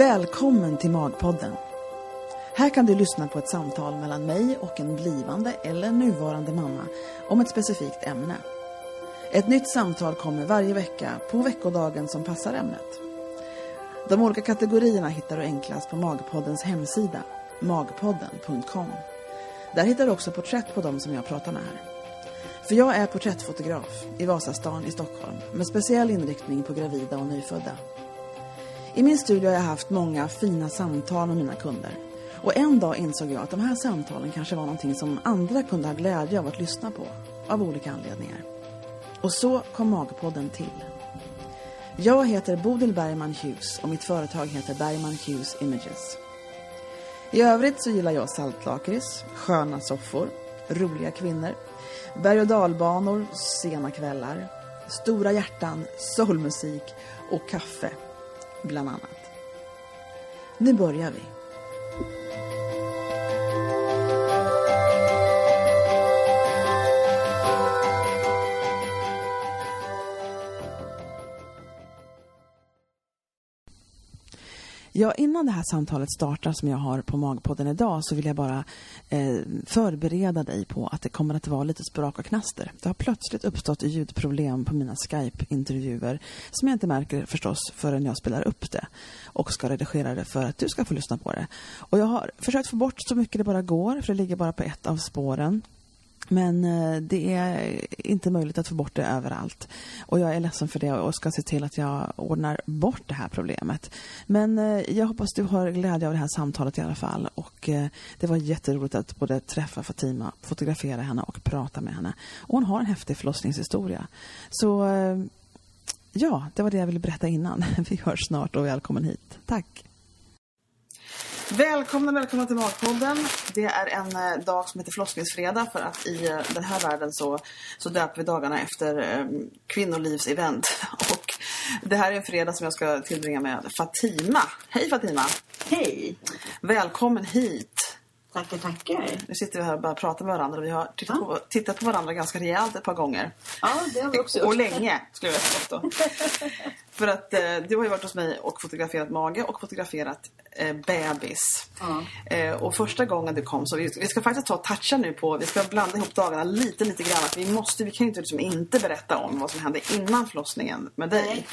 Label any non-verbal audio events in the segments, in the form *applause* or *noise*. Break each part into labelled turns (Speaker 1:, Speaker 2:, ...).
Speaker 1: Välkommen till Magpodden. Här kan du lyssna på ett samtal mellan mig och en blivande eller nuvarande mamma om ett specifikt ämne. Ett nytt samtal kommer varje vecka på veckodagen som passar ämnet. De olika kategorierna hittar du enklast på Magpoddens hemsida, magpodden.com. Där hittar du också porträtt på dem som jag pratar med här. För jag är porträttfotograf i Vasastan i Stockholm med speciell inriktning på gravida och nyfödda. I min studio har jag haft många fina samtal med mina kunder. Och en dag insåg jag att de här samtalen kanske var någonting som andra kunde ha glädje av att lyssna på. Av olika anledningar. Och så kom Magpodden till. Jag heter Bodil Bergman Hughes och mitt företag heter Bergman Hughes Images. I övrigt så gillar jag saltlakrits, sköna soffor, roliga kvinnor, berg- och dalbanor, sena kvällar, stora hjärtan, soulmusik och kaffe, bland annat. Nu börjar vi. Ja, innan det här samtalet startar som jag har på Magpodden idag så vill jag bara eh, förbereda dig på att det kommer att vara lite sprak och knaster. Det har plötsligt uppstått ljudproblem på mina Skype-intervjuer som jag inte märker förstås förrän jag spelar upp det och ska redigera det för att du ska få lyssna på det. Och jag har försökt få bort så mycket det bara går för det ligger bara på ett av spåren. Men eh, det är inte möjligt att få bort det överallt. Och jag är ledsen för det och ska se till att jag ordnar bort det här problemet. Men eh, jag hoppas du har glädje av det här samtalet i alla fall. Och eh, det var jätteroligt att både träffa Fatima, fotografera henne och prata med henne. Och hon har en häftig förlossningshistoria. Så ja, det var det jag ville berätta innan. *laughs* Vi hörs snart och välkommen hit. Tack! Välkomna, välkomna till Magpodden. Det är en eh, dag som heter förlossningsfredag för att i eh, den här världen så, så döper vi dagarna efter eh, kvinnolivsevent. *laughs* Och det här är en fredag som jag ska tillbringa med Fatima. Hej Fatima!
Speaker 2: Hej!
Speaker 1: Välkommen hit!
Speaker 2: Tackar, tackar.
Speaker 1: Nu sitter vi här och bara pratar med varandra vi har tittat, på, tittat på varandra ganska rejält ett par gånger.
Speaker 2: Ja, det har vi också gjort.
Speaker 1: Och länge, skulle jag säga då. *laughs* För att eh, du har ju varit hos mig och fotograferat mage och fotograferat eh, bebis.
Speaker 2: Ja.
Speaker 1: Eh, och första gången du kom så vi, vi ska faktiskt ta toucha nu på, vi ska blanda ihop dagarna lite, lite grann. Att vi måste, vi kan ju inte liksom inte berätta om vad som hände innan förlossningen med dig.
Speaker 2: Nej.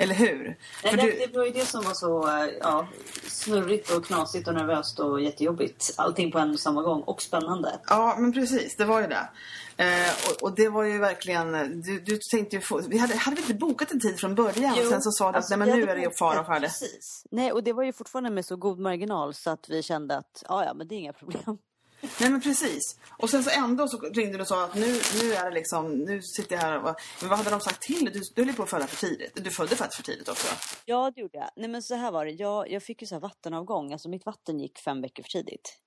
Speaker 1: Eller hur?
Speaker 2: Nej,
Speaker 1: För
Speaker 2: det,
Speaker 1: du,
Speaker 2: det var ju det som var så eh, ja, snurrigt och knasigt och nervöst och jättejobbigt. Allting på en och samma gång. Och spännande.
Speaker 1: Ja, men precis. Det var ju det. Eh, och, och det var ju verkligen... Du, du tänkte ju få... Vi hade, hade vi inte bokat en tid från början?
Speaker 2: Jo,
Speaker 1: Sen så sa du
Speaker 2: alltså,
Speaker 1: att nej, men
Speaker 2: vi
Speaker 1: nu är det ju fara och färde.
Speaker 2: Precis. Nej, och det var ju fortfarande med så god marginal så att vi kände att ja, ja, men det är inga problem.
Speaker 1: Nej men precis. Och sen så ändå så ringde du och sa att nu, nu är det liksom, nu sitter jag här och... Men vad hade de sagt till dig? Du, du höll på att föda för tidigt. Du födde faktiskt för tidigt också.
Speaker 2: Ja, det gjorde jag. Nej, men så här var det. Jag, jag fick ju så här vattenavgång. Alltså mitt vatten gick fem veckor för tidigt.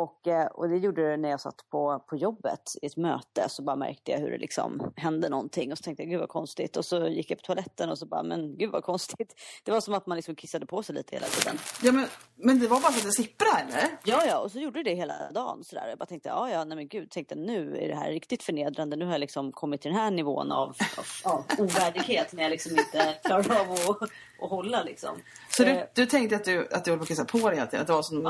Speaker 2: Och, eh, och det gjorde det när jag satt på, på jobbet i ett möte. Så bara märkte jag hur det liksom hände någonting. Och så tänkte jag, gud vad konstigt. Och så gick jag på toaletten och så bara, men gud vad konstigt. Det var som att man liksom kissade på sig lite hela tiden.
Speaker 1: Ja men, men det var bara för att det sipprade eller?
Speaker 2: Ja, ja, och så gjorde det hela dagen sådär. Jag bara tänkte, ja, ja, nej men gud, tänkte nu är det här riktigt förnedrande. Nu har jag liksom kommit till den här nivån av, av, av ovärdighet när jag liksom inte klarar av att, att hålla liksom.
Speaker 1: Så du,
Speaker 2: Eh,
Speaker 1: du tänkte att du, att du höll på att kissa på dig hela tiden? Att det var som...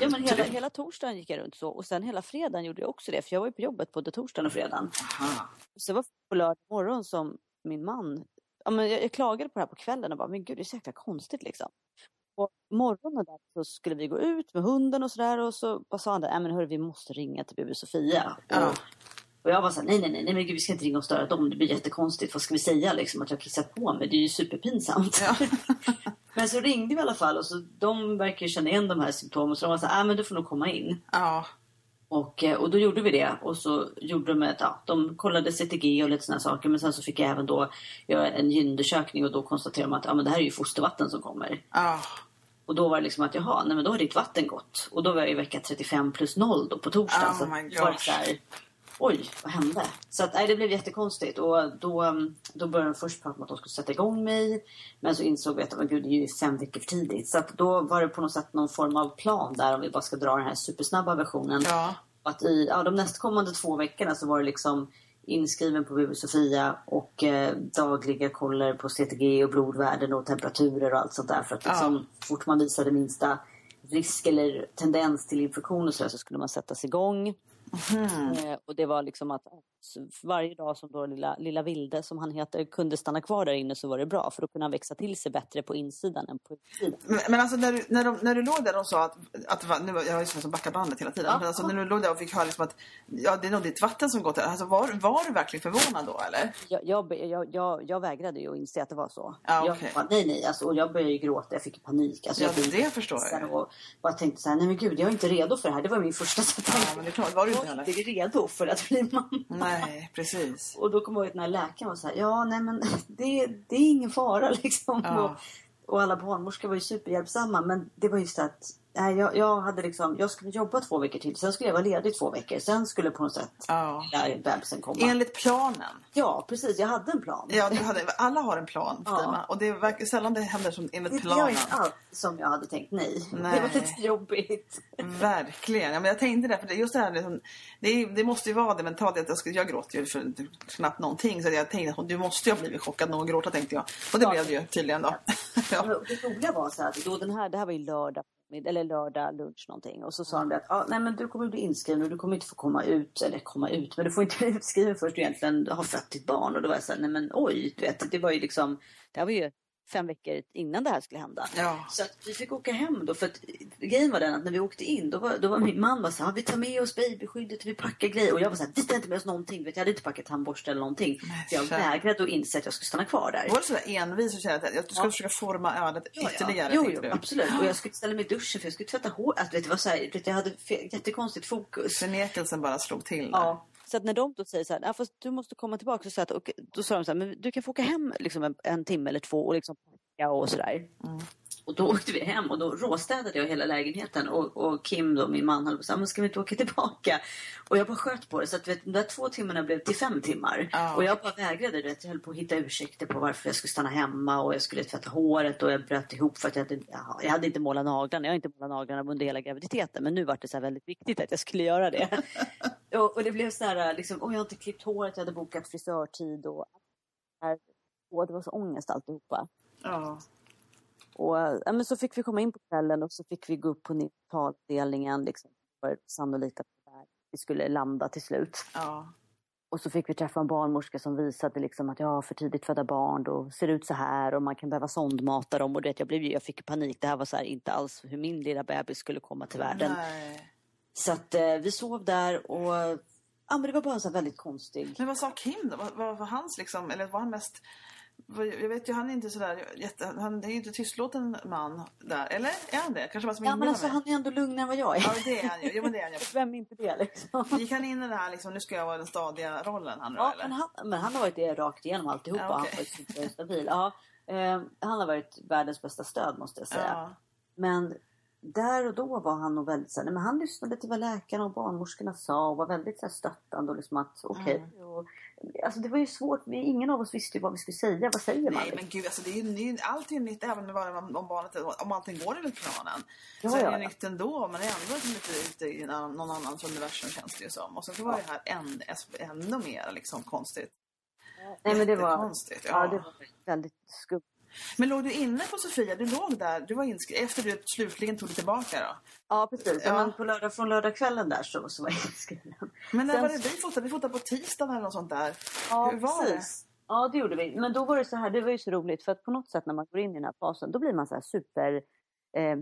Speaker 2: Ja, men hela, hela torsdagen gick jag runt så. Och sen hela fredagen gjorde jag också det. För jag var ju på jobbet både torsdagen och fredagen.
Speaker 1: Aha.
Speaker 2: Så det var på lördag morgon som min man... Ja, men jag, jag klagade på det här på kvällen och bara, men gud det är så jäkla konstigt liksom. Och morgonen där så skulle vi gå ut med hunden och sådär och så sa han där, men hörru vi måste ringa till BB Sofia.
Speaker 1: Ja.
Speaker 2: Och, jag var såhär, nej nej nej, nej men gud vi ska inte ringa och störa dem, det blir jättekonstigt. Vad ska vi säga liksom att jag kissat på mig? Det är ju superpinsamt.
Speaker 1: Ja. *laughs*
Speaker 2: men så ringde vi i alla fall och så de verkar känna igen de här symptomen så de var såhär, nej men du får nog komma in.
Speaker 1: ja.
Speaker 2: Och, eh, och då gjorde vi det och så gjorde de ett, ja, de kollade CTG och lite sådana saker men sen så fick jag även då göra en gynundersökning och då konstaterade de att ja, men det här är ju fostervatten som kommer.
Speaker 1: Ja.
Speaker 2: Och då var det liksom att jaha, nej men då har ditt vatten gått. Och då var jag i vecka 35 plus 0 då på torsdagen.
Speaker 1: Oh
Speaker 2: så var det så här, oj, vad hände? Så att, nej, det blev jättekonstigt. Och då, då började de först prata om att de skulle sätta igång mig. Men så insåg vi att men gud, det är ju fem veckor för tidigt. Så att då var det på något sätt någon form av plan där om vi bara ska dra den här supersnabba versionen.
Speaker 1: Ja.
Speaker 2: Att i ja, de nästkommande två veckorna så var det liksom inskriven på BB Sofia och eh, dagliga koller på CTG och blodvärden och temperaturer och allt sånt där. För att liksom,
Speaker 1: Ja.
Speaker 2: fort man visade minsta risk eller tendens till infektion och så, så skulle man sättas igång. Eh, och det var liksom att varje dag som då lilla, lilla Vilde, som han heter, kunde stanna kvar där inne så var det bra. För då kunde han växa till sig bättre på insidan än på utsidan.
Speaker 1: Men, men alltså när du, när, de, när du låg där och sa att, att nu, jag har ju som backar bandet hela tiden.
Speaker 2: Ja,
Speaker 1: men alltså när du låg där och fick höra liksom att ja, det är nog ditt vatten som gått där. Alltså var, var du verkligen förvånad då eller?
Speaker 2: Jag, jag, jag, jag, jag vägrade ju att inse att det var så.
Speaker 1: Ja,
Speaker 2: jag
Speaker 1: okej.
Speaker 2: bara, nej, nej. Alltså, och jag började ju gråta. Jag fick panik. Alltså,
Speaker 1: Ja,
Speaker 2: jag
Speaker 1: det förstår jag.
Speaker 2: stressad Och bara tänkte så här, nej men gud, jag är inte redo för det här. Det var min första tanke.
Speaker 1: Ja, men det är klart, var du inte
Speaker 2: inte redo för att bli mamma.
Speaker 1: Nej, precis.
Speaker 2: Och då kom jag ihåg att den här läkaren var så här, ja nej men *laughs* det, det är ingen fara liksom.
Speaker 1: Ja.
Speaker 2: Och, och alla barnmorskor var ju superhjälpsamma. Men det var just att nej, jag, jag hade liksom, jag skulle jobba två veckor till. Sen skulle jag vara ledig två veckor. Sen skulle på något sätt
Speaker 1: Ja.
Speaker 2: lilla bebisen komma.
Speaker 1: Enligt planen.
Speaker 2: Ja precis, jag hade en plan.
Speaker 1: Ja, du hade, alla har en plan,
Speaker 2: Ja.
Speaker 1: Stina. Och det verkar sällan det händer som
Speaker 2: Det,
Speaker 1: enligt
Speaker 2: det var
Speaker 1: planen.
Speaker 2: inte allt som jag hade tänkt nej.
Speaker 1: Nej. *laughs*
Speaker 2: Det var lite jobbigt.
Speaker 1: Verkligen. Ja, men jag tänkte det, för det, just det här liksom, det, det måste ju vara det mentalt. att Jag, skulle, jag gråter ju för knappt någonting. Så jag tänkte att du måste ju ha blivit chockad nog att gråta tänkte jag. Och det
Speaker 2: Ja.
Speaker 1: blev det ju tydligen då. ja. *laughs*
Speaker 2: Det roliga var så här, att då den här, det här var ju lördag, eller lördag lunch någonting. Och så sa de att ah, nej, men du kommer bli inskriven och du kommer inte få komma ut. Eller komma ut, men du får inte *laughs* bli utskriven först du egentligen har fött ditt barn. Och då var jag så här, nej men oj, du vet, det var ju liksom, det var ju fem veckor innan det här skulle hända.
Speaker 1: Ja.
Speaker 2: Så vi fick åka hem då. För att grejen var den att när vi åkte in då var, då var min man var så här, vi tar med oss babyskyddet, vi packar grejer. Och jag var så här, vi tar inte med oss någonting. Du Vet, jag hade inte packat tandborste eller någonting.
Speaker 1: Nej,
Speaker 2: jag vägrade att inse att jag skulle stanna kvar där.
Speaker 1: Var du sådär envis och kände att jag ska
Speaker 2: Ja.
Speaker 1: försöka forma ödet
Speaker 2: Ja, ja.
Speaker 1: ytterligare?
Speaker 2: Jo,
Speaker 1: tänkte
Speaker 2: jo,
Speaker 1: du?
Speaker 2: absolut. Och jag skulle ställa mig i duschen för jag skulle tvätta hår. Alltså, vet, du, det var så här, du vet, jag hade jättekonstigt fokus.
Speaker 1: Förnekelsen bara slog till där.
Speaker 2: Ja. Så att när de då säger så här, "Ja, fast du måste komma tillbaka. Så att, och då sa de så här, men du kan få åka hem liksom en, en timme eller två och liksom packa och sådär.
Speaker 1: Mm.
Speaker 2: Och då åkte vi hem och då råstädade jag hela lägenheten. Och, och Kim då, min man, höll på men ska vi inte åka tillbaka? Och jag bara sköt på det. Så att vet, de där två timmarna blev till fem timmar.
Speaker 1: Ja.
Speaker 2: Och jag bara vägrade. Du vet, jag höll på att hitta ursäkter på varför jag skulle stanna hemma. Och jag skulle tvätta håret och jag bröt ihop för att jag hade, ja, jag hade inte målat naglarna. Jag har inte målat naglarna under hela graviditeten. Men nu var det så här väldigt viktigt att jag skulle göra det. *laughs* och, och det blev så här, liksom, och jag har inte klippt håret. Jag hade bokat frisörtid och, och det var så ångest alltihopa.
Speaker 1: Ja.
Speaker 2: Och, ja, men så fick vi komma in på kvällen och så fick vi gå upp på neonatalavdelningen. Liksom, var sannolikt att vi skulle landa till slut.
Speaker 1: ja.
Speaker 2: Och så fick vi träffa en barnmorska som visade liksom att ja, för tidigt födda barn då ser det ut så här och man kan behöva sondmata dem. Och du vet, jag, blev, jag fick panik. Det här var så här, inte alls hur min lilla bebis skulle komma till världen.
Speaker 1: Nej.
Speaker 2: Så att eh, vi sov där och ja, men det var bara en så väldigt konstig...
Speaker 1: Men vad sa Kim då? Vad, vad var hans liksom, eller var han mest... Jag vet ju, han är inte sådär jätte... Han är ju inte tystlåten man där. Eller är han det? Kanske bara som
Speaker 2: Ja, men alltså
Speaker 1: mig.
Speaker 2: han är ändå lugnare än vad jag är.
Speaker 1: Ja, det är han ju. Jo, men det är han ju. *laughs*
Speaker 2: Vem är inte det liksom?
Speaker 1: Gick han in i det här liksom, nu ska jag vara den stadiga rollen han då,
Speaker 2: Ja,
Speaker 1: eller?
Speaker 2: men han, men han har varit det rakt igenom alltihopa.
Speaker 1: Ja,
Speaker 2: Han
Speaker 1: okej.
Speaker 2: har varit superstabil. Ja, eh, han har varit världens bästa stöd måste jag säga.
Speaker 1: Ja.
Speaker 2: Men där och då var han nog väldigt så här, men han lyssnade till vad läkarna och barnmorskorna sa och var väldigt så här, stöttande och liksom att okej.
Speaker 1: Mm.
Speaker 2: och- Alltså det var ju svårt, vi, ingen av oss visste ju vad vi skulle säga. Vad säger man?
Speaker 1: Nej men gud, alltså det är ju allt är ju nytt även om, om barnet, om allting går enligt planen.
Speaker 2: Ja,
Speaker 1: så är det
Speaker 2: ja, ja.
Speaker 1: nytt ändå. Man är ändå lite ute i någon annans universum känns det ju som. Och sen så var det här än, ännu mer liksom konstigt.
Speaker 2: Nej men det var,
Speaker 1: Jättekonstigt,
Speaker 2: ja.
Speaker 1: ja.
Speaker 2: det var väldigt skumt.
Speaker 1: Men låg du inne på Sofia? Du låg där, du var inskriven efter du slutligen tog dig tillbaka då?
Speaker 2: Ja precis,
Speaker 1: Ja.
Speaker 2: men på lördag, från lördagskvällen där så, så var jag inskriven.
Speaker 1: Men när
Speaker 2: Sen-
Speaker 1: var det vi fotade? Vi fotade på tisdagen eller något sånt där.
Speaker 2: Ja,
Speaker 1: Hur var
Speaker 2: precis. Ja, det gjorde vi. Men då var det så här, det var ju så roligt för att på något sätt när man går in i den här fasen då blir man så här super eh,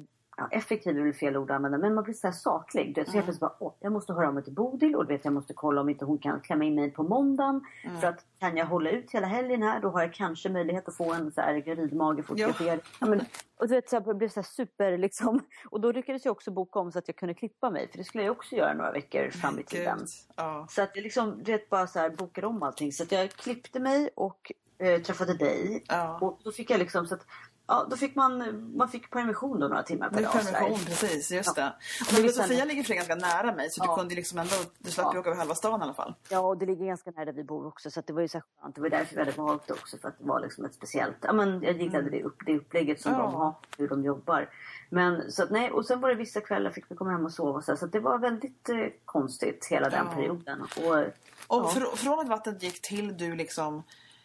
Speaker 2: ja, effektiv är väl fel ord att använda, men man blir så här saklig. Du Så helt plötsligt bara, åh, jag måste höra av mig till Bodil och du vet, jag måste kolla om inte hon kan klämma in mig på måndagen.
Speaker 1: Mm.
Speaker 2: För att kan jag hålla ut hela helgen här då har jag kanske möjlighet att få en så här gravidmage fotograferad. Ja, men, och du vet, så här, jag blev så här super liksom. *laughs* Och då lyckades jag också boka om så att jag kunde klippa mig. För det skulle jag också göra några veckor fram i tiden.
Speaker 1: Ja.
Speaker 2: Så att jag liksom, du vet, bara så här bokade om allting. Så att jag klippte mig och eh, träffade dig.
Speaker 1: Ja.
Speaker 2: Och då fick jag liksom så att ja, då fick man, man fick permission då några timmar per dag.
Speaker 1: permission, precis. Just
Speaker 2: Ja.
Speaker 1: det.
Speaker 2: Men
Speaker 1: Sofia ligger för ganska nära mig så
Speaker 2: Ja.
Speaker 1: du kunde liksom ändå, du slapp
Speaker 2: Ja.
Speaker 1: åka över halva stan i alla fall.
Speaker 2: Ja, och det ligger ganska nära där vi bor också så det var ju så skönt. Det var därför vi hade valt det också för att det var liksom ett speciellt, ja men jag gillade det, upp, det upplägget som
Speaker 1: Mm. Ja.
Speaker 2: de har, hur de jobbar. Men så att nej, och sen var det vissa kvällar fick vi komma hem och sova så, så det var väldigt eh, konstigt hela den perioden. Och,
Speaker 1: Och fr- från att vattnet gick till du liksom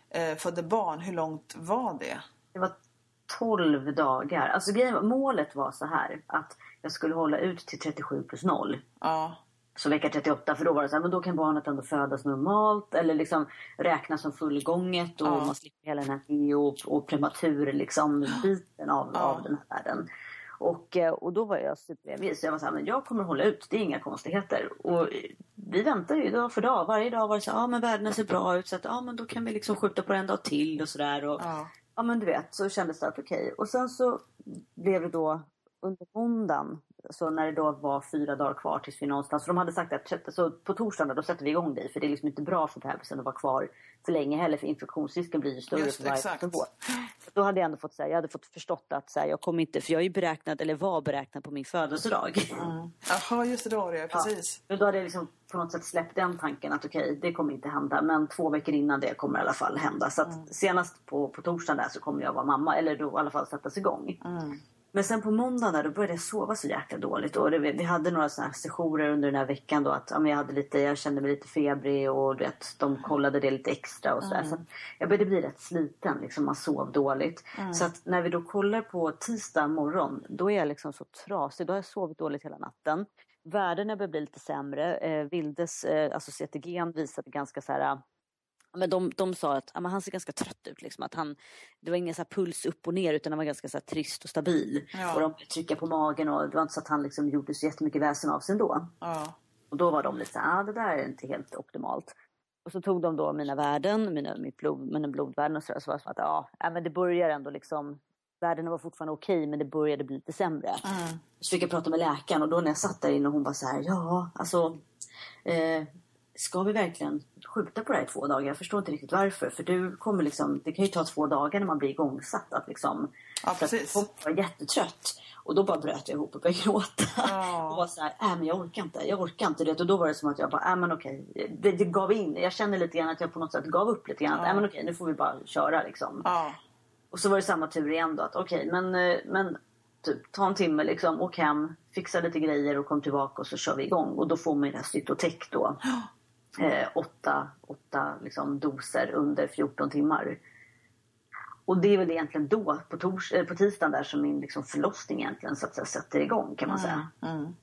Speaker 1: eh, födde barn, hur långt var det?
Speaker 2: Det var 12 dagar. Alltså grejen målet var så här att jag skulle hålla ut till 37 plus 0.
Speaker 1: Ja.
Speaker 2: Så vecka 38 för då var det så här, men då kan barnet ändå födas normalt eller liksom räknas som fullgånget och
Speaker 1: Ja.
Speaker 2: man slipper hela den här neo och prematur liksom biten av,
Speaker 1: Ja.
Speaker 2: av den här världen. Och, eh, och då var jag superenvis. Jag var så här, men jag kommer hålla ut, det är inga konstigheter. Och vi väntar ju dag för dag. Varje dag var det så här, ja men värdena ser bra ut så att ja men då kan vi liksom skjuta på en dag till och sådär. Och,
Speaker 1: Ja.
Speaker 2: Ja men du vet, så kändes det att okej. Och sen så blev det då under måndagen, så när det då var fyra dagar kvar tills vi någonstans, för de hade sagt att så på torsdagen då sätter vi igång dig för det är liksom inte bra för bebisen att vara kvar för länge heller för infektionsrisken blir ju större
Speaker 1: Just
Speaker 2: för varje
Speaker 1: exakt.
Speaker 2: nivå. Då hade jag ändå fått säga, jag hade fått förstått att så här, jag kommer inte, för jag är beräknad, eller var beräknad på min födelsedag.
Speaker 1: Mm. Jaha, just det, då var det precis.
Speaker 2: Men då hade jag liksom på något sätt släppt den tanken att okej, det kommer inte hända. Men två veckor innan det kommer i alla fall hända. Så att
Speaker 1: Mm.
Speaker 2: senast på, på torsdagen där så kommer jag vara mamma. Eller då i alla fall sättas igång.
Speaker 1: Mm.
Speaker 2: Men sen på måndagen där, då började jag sova så jäkla dåligt. Och det, vi hade några sådana sessioner under den här veckan då. Att ja, jag, hade lite, jag kände mig lite febrig och du vet, de kollade det lite extra och sådär. Så att jag började bli rätt sliten. Liksom, man sov dåligt. Så att när vi då kollar på tisdag morgon, då är jag liksom så trasig. Då har jag sovit dåligt hela natten. Värdena börjar bli lite sämre. Eh, Vildes, eh, alltså CTG visade ganska så här men de, de sa att ja, han ser ganska trött ut. Liksom, att han, det var ingen så puls upp och ner utan han var ganska så trist och stabil.
Speaker 1: Ja.
Speaker 2: Och de trycka på magen och det var inte så att han liksom gjorde så jättemycket väsen av sig ändå.
Speaker 1: Ja.
Speaker 2: Och då var de lite så här, ah, det där är inte helt optimalt. Och så tog de då mina värden, mina, mitt blod, mina blodvärden och så, där, så var det som att ja, ja, men det börjar ändå liksom, värdena var fortfarande okej men det började bli lite sämre.
Speaker 1: Mm.
Speaker 2: Så fick jag prata med läkaren och då när jag satt där inne och hon var så här, ja alltså eh, ska vi verkligen skjuta på det här i två dagar? Jag förstår inte riktigt varför. För du kommer liksom, det kan ju ta två dagar när man blir igångsatt att liksom,
Speaker 1: Ja,
Speaker 2: så att
Speaker 1: precis.
Speaker 2: hon var jättetrött. Och då bara bröt jag ihop och började *laughs* gråta.
Speaker 1: Ja.
Speaker 2: Och var så här, äh, men jag orkar inte, jag orkar inte. Det. Och då var det som att jag bara, äh, men okej. Det, det gav in. Jag känner lite grann att jag på något sätt gav upp lite grann. Att,
Speaker 1: Ja.
Speaker 2: äh, men okej, nu får vi bara köra liksom.
Speaker 1: Ja.
Speaker 2: Och så var det samma tur igen då. Att okej, men, eh, men typ, ta en timme liksom, åk hem, fixa lite grejer och kom tillbaka och så kör vi igång. Och då får man ju det här Cytotec då. Eh, åtta åtta liksom, doser under 14 timmar. Och det är väl egentligen då, på, tors, eh, på tisdagen där, som min liksom, förlossning egentligen så att säga, sätter igång kan man säga.
Speaker 1: Mm.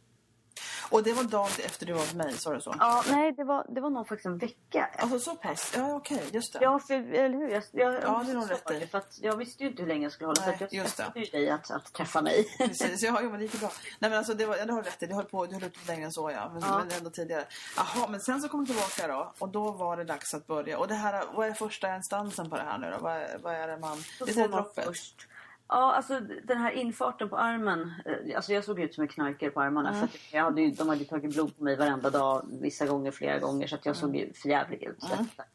Speaker 1: Och det var dagen efter du var hos mig, sa du så?
Speaker 2: Ja, nej, det var, det var nog faktiskt en vecka
Speaker 1: Alltså så pass? Ja, okej, just det.
Speaker 2: Ja, för, eller hur? Jag, jag,
Speaker 1: Ja, det är nog
Speaker 2: så
Speaker 1: rätt
Speaker 2: det, För att jag visste ju inte hur länge jag skulle hålla.
Speaker 1: Nej,
Speaker 2: så att jag
Speaker 1: just det.
Speaker 2: stressade ju dig att, att träffa mig.
Speaker 1: Precis, ja, ja men det gick ju bra. Nej men alltså det, var, det har du rätt i, du höll på, du höll ut längre än så ja. Men,
Speaker 2: Ja.
Speaker 1: men ändå tidigare. Jaha, men sen så kom du tillbaka då och då var det dags att börja. Och det här, vad är första instansen på det här nu då? Vad, är- vad är det man...
Speaker 2: Då
Speaker 1: det är droppet?
Speaker 2: först. Ja, alltså den här infarten på armen. eh, Alltså jag såg ut som en knarkare på armarna.
Speaker 1: Mm.
Speaker 2: För jag hade de hade tagit blod på mig varenda dag. Vissa gånger, flera gånger. Så att jag
Speaker 1: Mm.
Speaker 2: såg ju förjävlig ut. Att-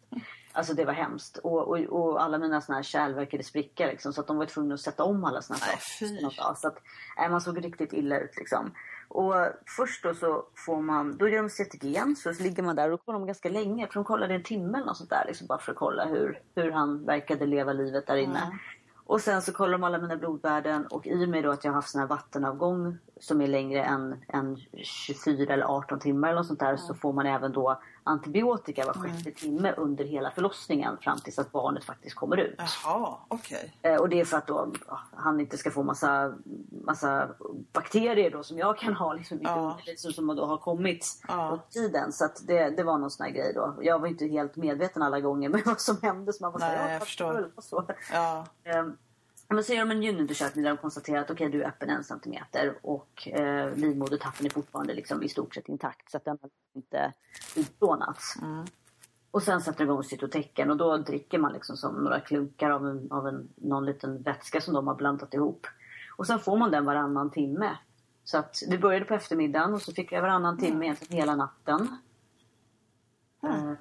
Speaker 2: Alltså det var hemskt. Och, och, och alla mina såna här kärl verkade spricka liksom. Så att de var tvungna att sätta om alla såna här saker. Så att nej, man såg riktigt illa ut liksom. Och först då så får man, då gör de CTG så ligger man där och kollar de ganska länge. För de kollade en timme eller något sånt där. Liksom bara för att kolla hur, hur han verkade leva livet där inne.
Speaker 1: Mm.
Speaker 2: Och sen så kollar de alla mina blodvärden och i och med då att jag har haft sån här vattenavgång som är längre än, än 24 eller 18 timmar eller något sånt där så får man även då antibiotika var sjätte timme under hela förlossningen fram tills att barnet faktiskt kommer ut.
Speaker 1: Jaha, okej.
Speaker 2: Eh, Och det är för att då, han inte ska få massa, massa bakterier då som jag kan ha liksom,
Speaker 1: Ja.
Speaker 2: underlivet som då har kommit
Speaker 1: Ja.
Speaker 2: under tiden. Så att det, det var någon sån här grej då. Jag var inte helt medveten alla gånger *laughs* med vad som hände. Så man var så här,
Speaker 1: Nej,
Speaker 2: ja,
Speaker 1: jag
Speaker 2: vad
Speaker 1: förstår.
Speaker 2: Så.
Speaker 1: Ja.
Speaker 2: Men så gör de en gynundersökning där de konstaterar att okej, du är öppen en centimeter och eh, livmodertappen är fortfarande liksom i stort sett intakt så att den har inte utplånats.
Speaker 1: Mm.
Speaker 2: Och sen sätter de igång cytotecken och då dricker man liksom som några klunkar av, en, av en, någon liten vätska som de har blandat ihop. Och sen får man den varannan timme. Så att det började på eftermiddagen och så fick jag varannan timme egentligen hela natten.
Speaker 1: Mm.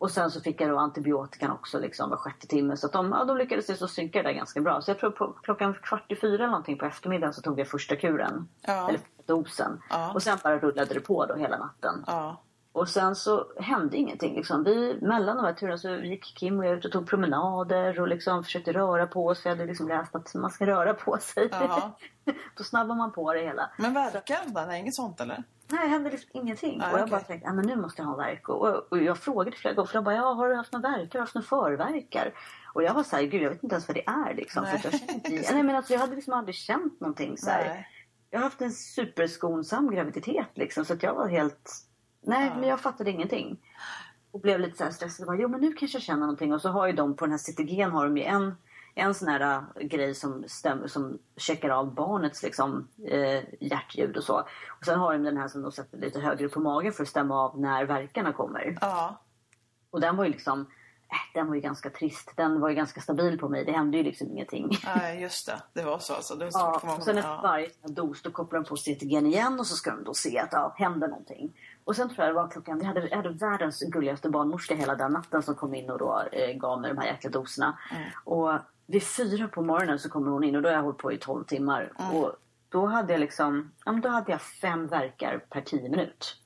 Speaker 2: Och sen så fick jag då antibiotikan också liksom var sjätte timme. Så de, ja, de lyckades så synka det där ganska bra. Så jag tror på klockan kvart i fyra eller någonting på eftermiddagen så tog jag första kuren.
Speaker 1: Ja.
Speaker 2: Eller dosen.
Speaker 1: Ja.
Speaker 2: Och sen bara rullade det på då hela natten.
Speaker 1: Ja.
Speaker 2: Och sen så hände ingenting. Liksom. Vi, mellan de här turerna så gick Kim och jag ut och tog promenader och liksom försökte röra på oss. Jag hade liksom läst att man ska röra på sig. *laughs* Då snabbar man på det hela.
Speaker 1: Men verkar det? Nej, inget sånt eller?
Speaker 2: Nej, det hände liksom ingenting.
Speaker 1: Nej,
Speaker 2: och jag
Speaker 1: okej.
Speaker 2: bara tänkte, ja, men nu måste jag ha värk. Och, och, jag frågade flera gånger, för de bara, ja, har du haft några verkar? Har du haft några förverkar? Och jag var så här, gud jag vet inte ens vad det är liksom.
Speaker 1: Nej.
Speaker 2: För jag, inte, *laughs* nej, men alltså, jag hade liksom aldrig känt någonting så här. Jag har haft en superskonsam graviditet liksom. Så att jag var helt, nej men jag fattade ingenting. Och blev lite så här stressad. Bara, jo men nu kanske jag känner någonting. Och så har ju de på den här Citigen har de ju en, en sån här äh, grej som, stäm, som checkar av barnets liksom, eh, hjärtljud och så. Och sen har de den här som de sätter lite högre på magen för att stämma av när verkarna kommer.
Speaker 1: Ja.
Speaker 2: Och den var ju liksom, äh, den var ju ganska trist. Den var ju ganska stabil på mig. Det hände ju liksom ingenting.
Speaker 1: Nej, just det. Det var så alltså. Det var
Speaker 2: Ja, och sen efter
Speaker 1: ja.
Speaker 2: varje dos då kopplar de på CTG'n igen och så ska de då se att ja, händer någonting. Och sen tror jag det var klockan, vi hade, hade världens gulligaste barnmorska hela den natten som kom in och då eh, gav mig de här jäkla doserna.
Speaker 1: Mm.
Speaker 2: Och vid fyra på morgonen så kommer hon in och då har jag hållit på i 12 timmar.
Speaker 1: Mm.
Speaker 2: Och då hade jag liksom, ja men då hade jag fem verkar per 10 minut.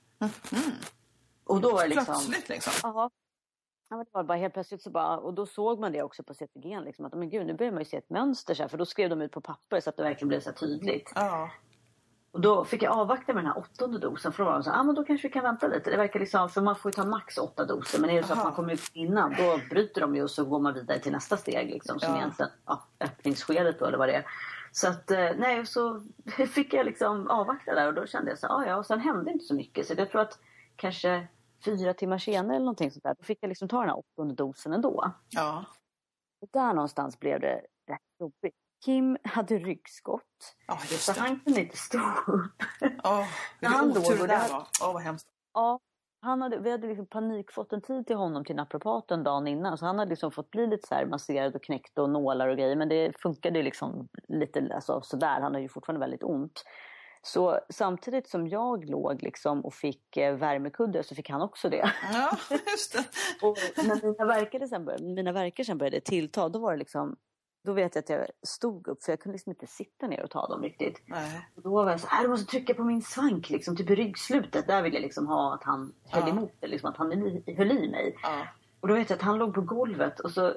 Speaker 2: Och då var det liksom...
Speaker 1: Plötsligt liksom.
Speaker 2: Ja. Ja, men det var bara helt plötsligt så bara, och då såg man det också på CTG liksom, att men gud, nu börjar man ju se ett mönster så här, för då skrev de ut på papper så att det verkligen blev så tydligt.
Speaker 1: Ja.
Speaker 2: Och då fick jag avvakta med den här åttonde dosen för då var de så ah, men då kanske vi kan vänta lite. Det verkar liksom, för man får ju ta max åtta doser men är det så
Speaker 1: Aha.
Speaker 2: att man kommer ut innan då bryter de ju och så går man vidare till nästa steg liksom som
Speaker 1: Ja.
Speaker 2: egentligen, ja, öppningsskedet då eller vad det är. Så att, eh, nej, så *laughs* fick jag liksom avvakta där och då kände jag så ah, ja, och sen hände inte så mycket. Så jag tror att kanske fyra timmar senare eller någonting sånt där, då fick jag liksom ta den här åttonde dosen ändå.
Speaker 1: Ja.
Speaker 2: Och där någonstans blev det rätt jobbigt. Kim hade ryggskott,
Speaker 1: Ja,
Speaker 2: så
Speaker 1: just det.
Speaker 2: han kunde inte stå upp. *laughs* Han
Speaker 1: vilken
Speaker 2: låg
Speaker 1: otur det där var. Åh, vad hemskt.
Speaker 2: Ja, han hade, vi hade liksom panik fått en tid till honom till naprapaten dagen innan. Så han hade liksom fått bli lite så här masserad och knäckt och nålar och grejer. Men det funkade liksom lite alltså, sådär. Han hade ju fortfarande väldigt ont. Så samtidigt som jag låg liksom och fick eh, värmekudde så fick han också det.
Speaker 1: Ja, just det. *laughs*
Speaker 2: Och när mina verkar sen började, mina verkar sen började tillta, då var det liksom då vet jag att jag stod upp för jag kunde liksom inte sitta ner och ta dem riktigt.
Speaker 1: Nej.
Speaker 2: Och då var jag så här, du måste trycka på min svank liksom, typ i ryggslutet. Där vill jag liksom ha att han höll
Speaker 1: Ja.
Speaker 2: emot det, liksom, att han höll i mig.
Speaker 1: Ja.
Speaker 2: Och då vet jag att han låg på golvet och så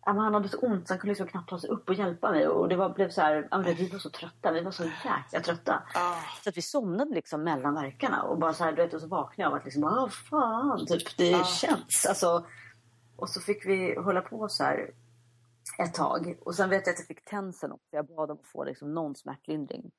Speaker 2: han hade så ont så han kunde liksom knappt ta sig upp och hjälpa mig. Och det var, blev så här, ja, vi var så trötta, vi var så jäkla trötta.
Speaker 1: Ja.
Speaker 2: Så att vi somnade liksom mellan verkarna och bara så här, du vet, och så vaknade jag av att liksom, vad fan, typ, det
Speaker 1: Ja.
Speaker 2: känns. Alltså, och så fick vi hålla på så här ett tag. Och sen vet jag att jag fick tensen också. Jag bad om att få liksom någon smärtlindring.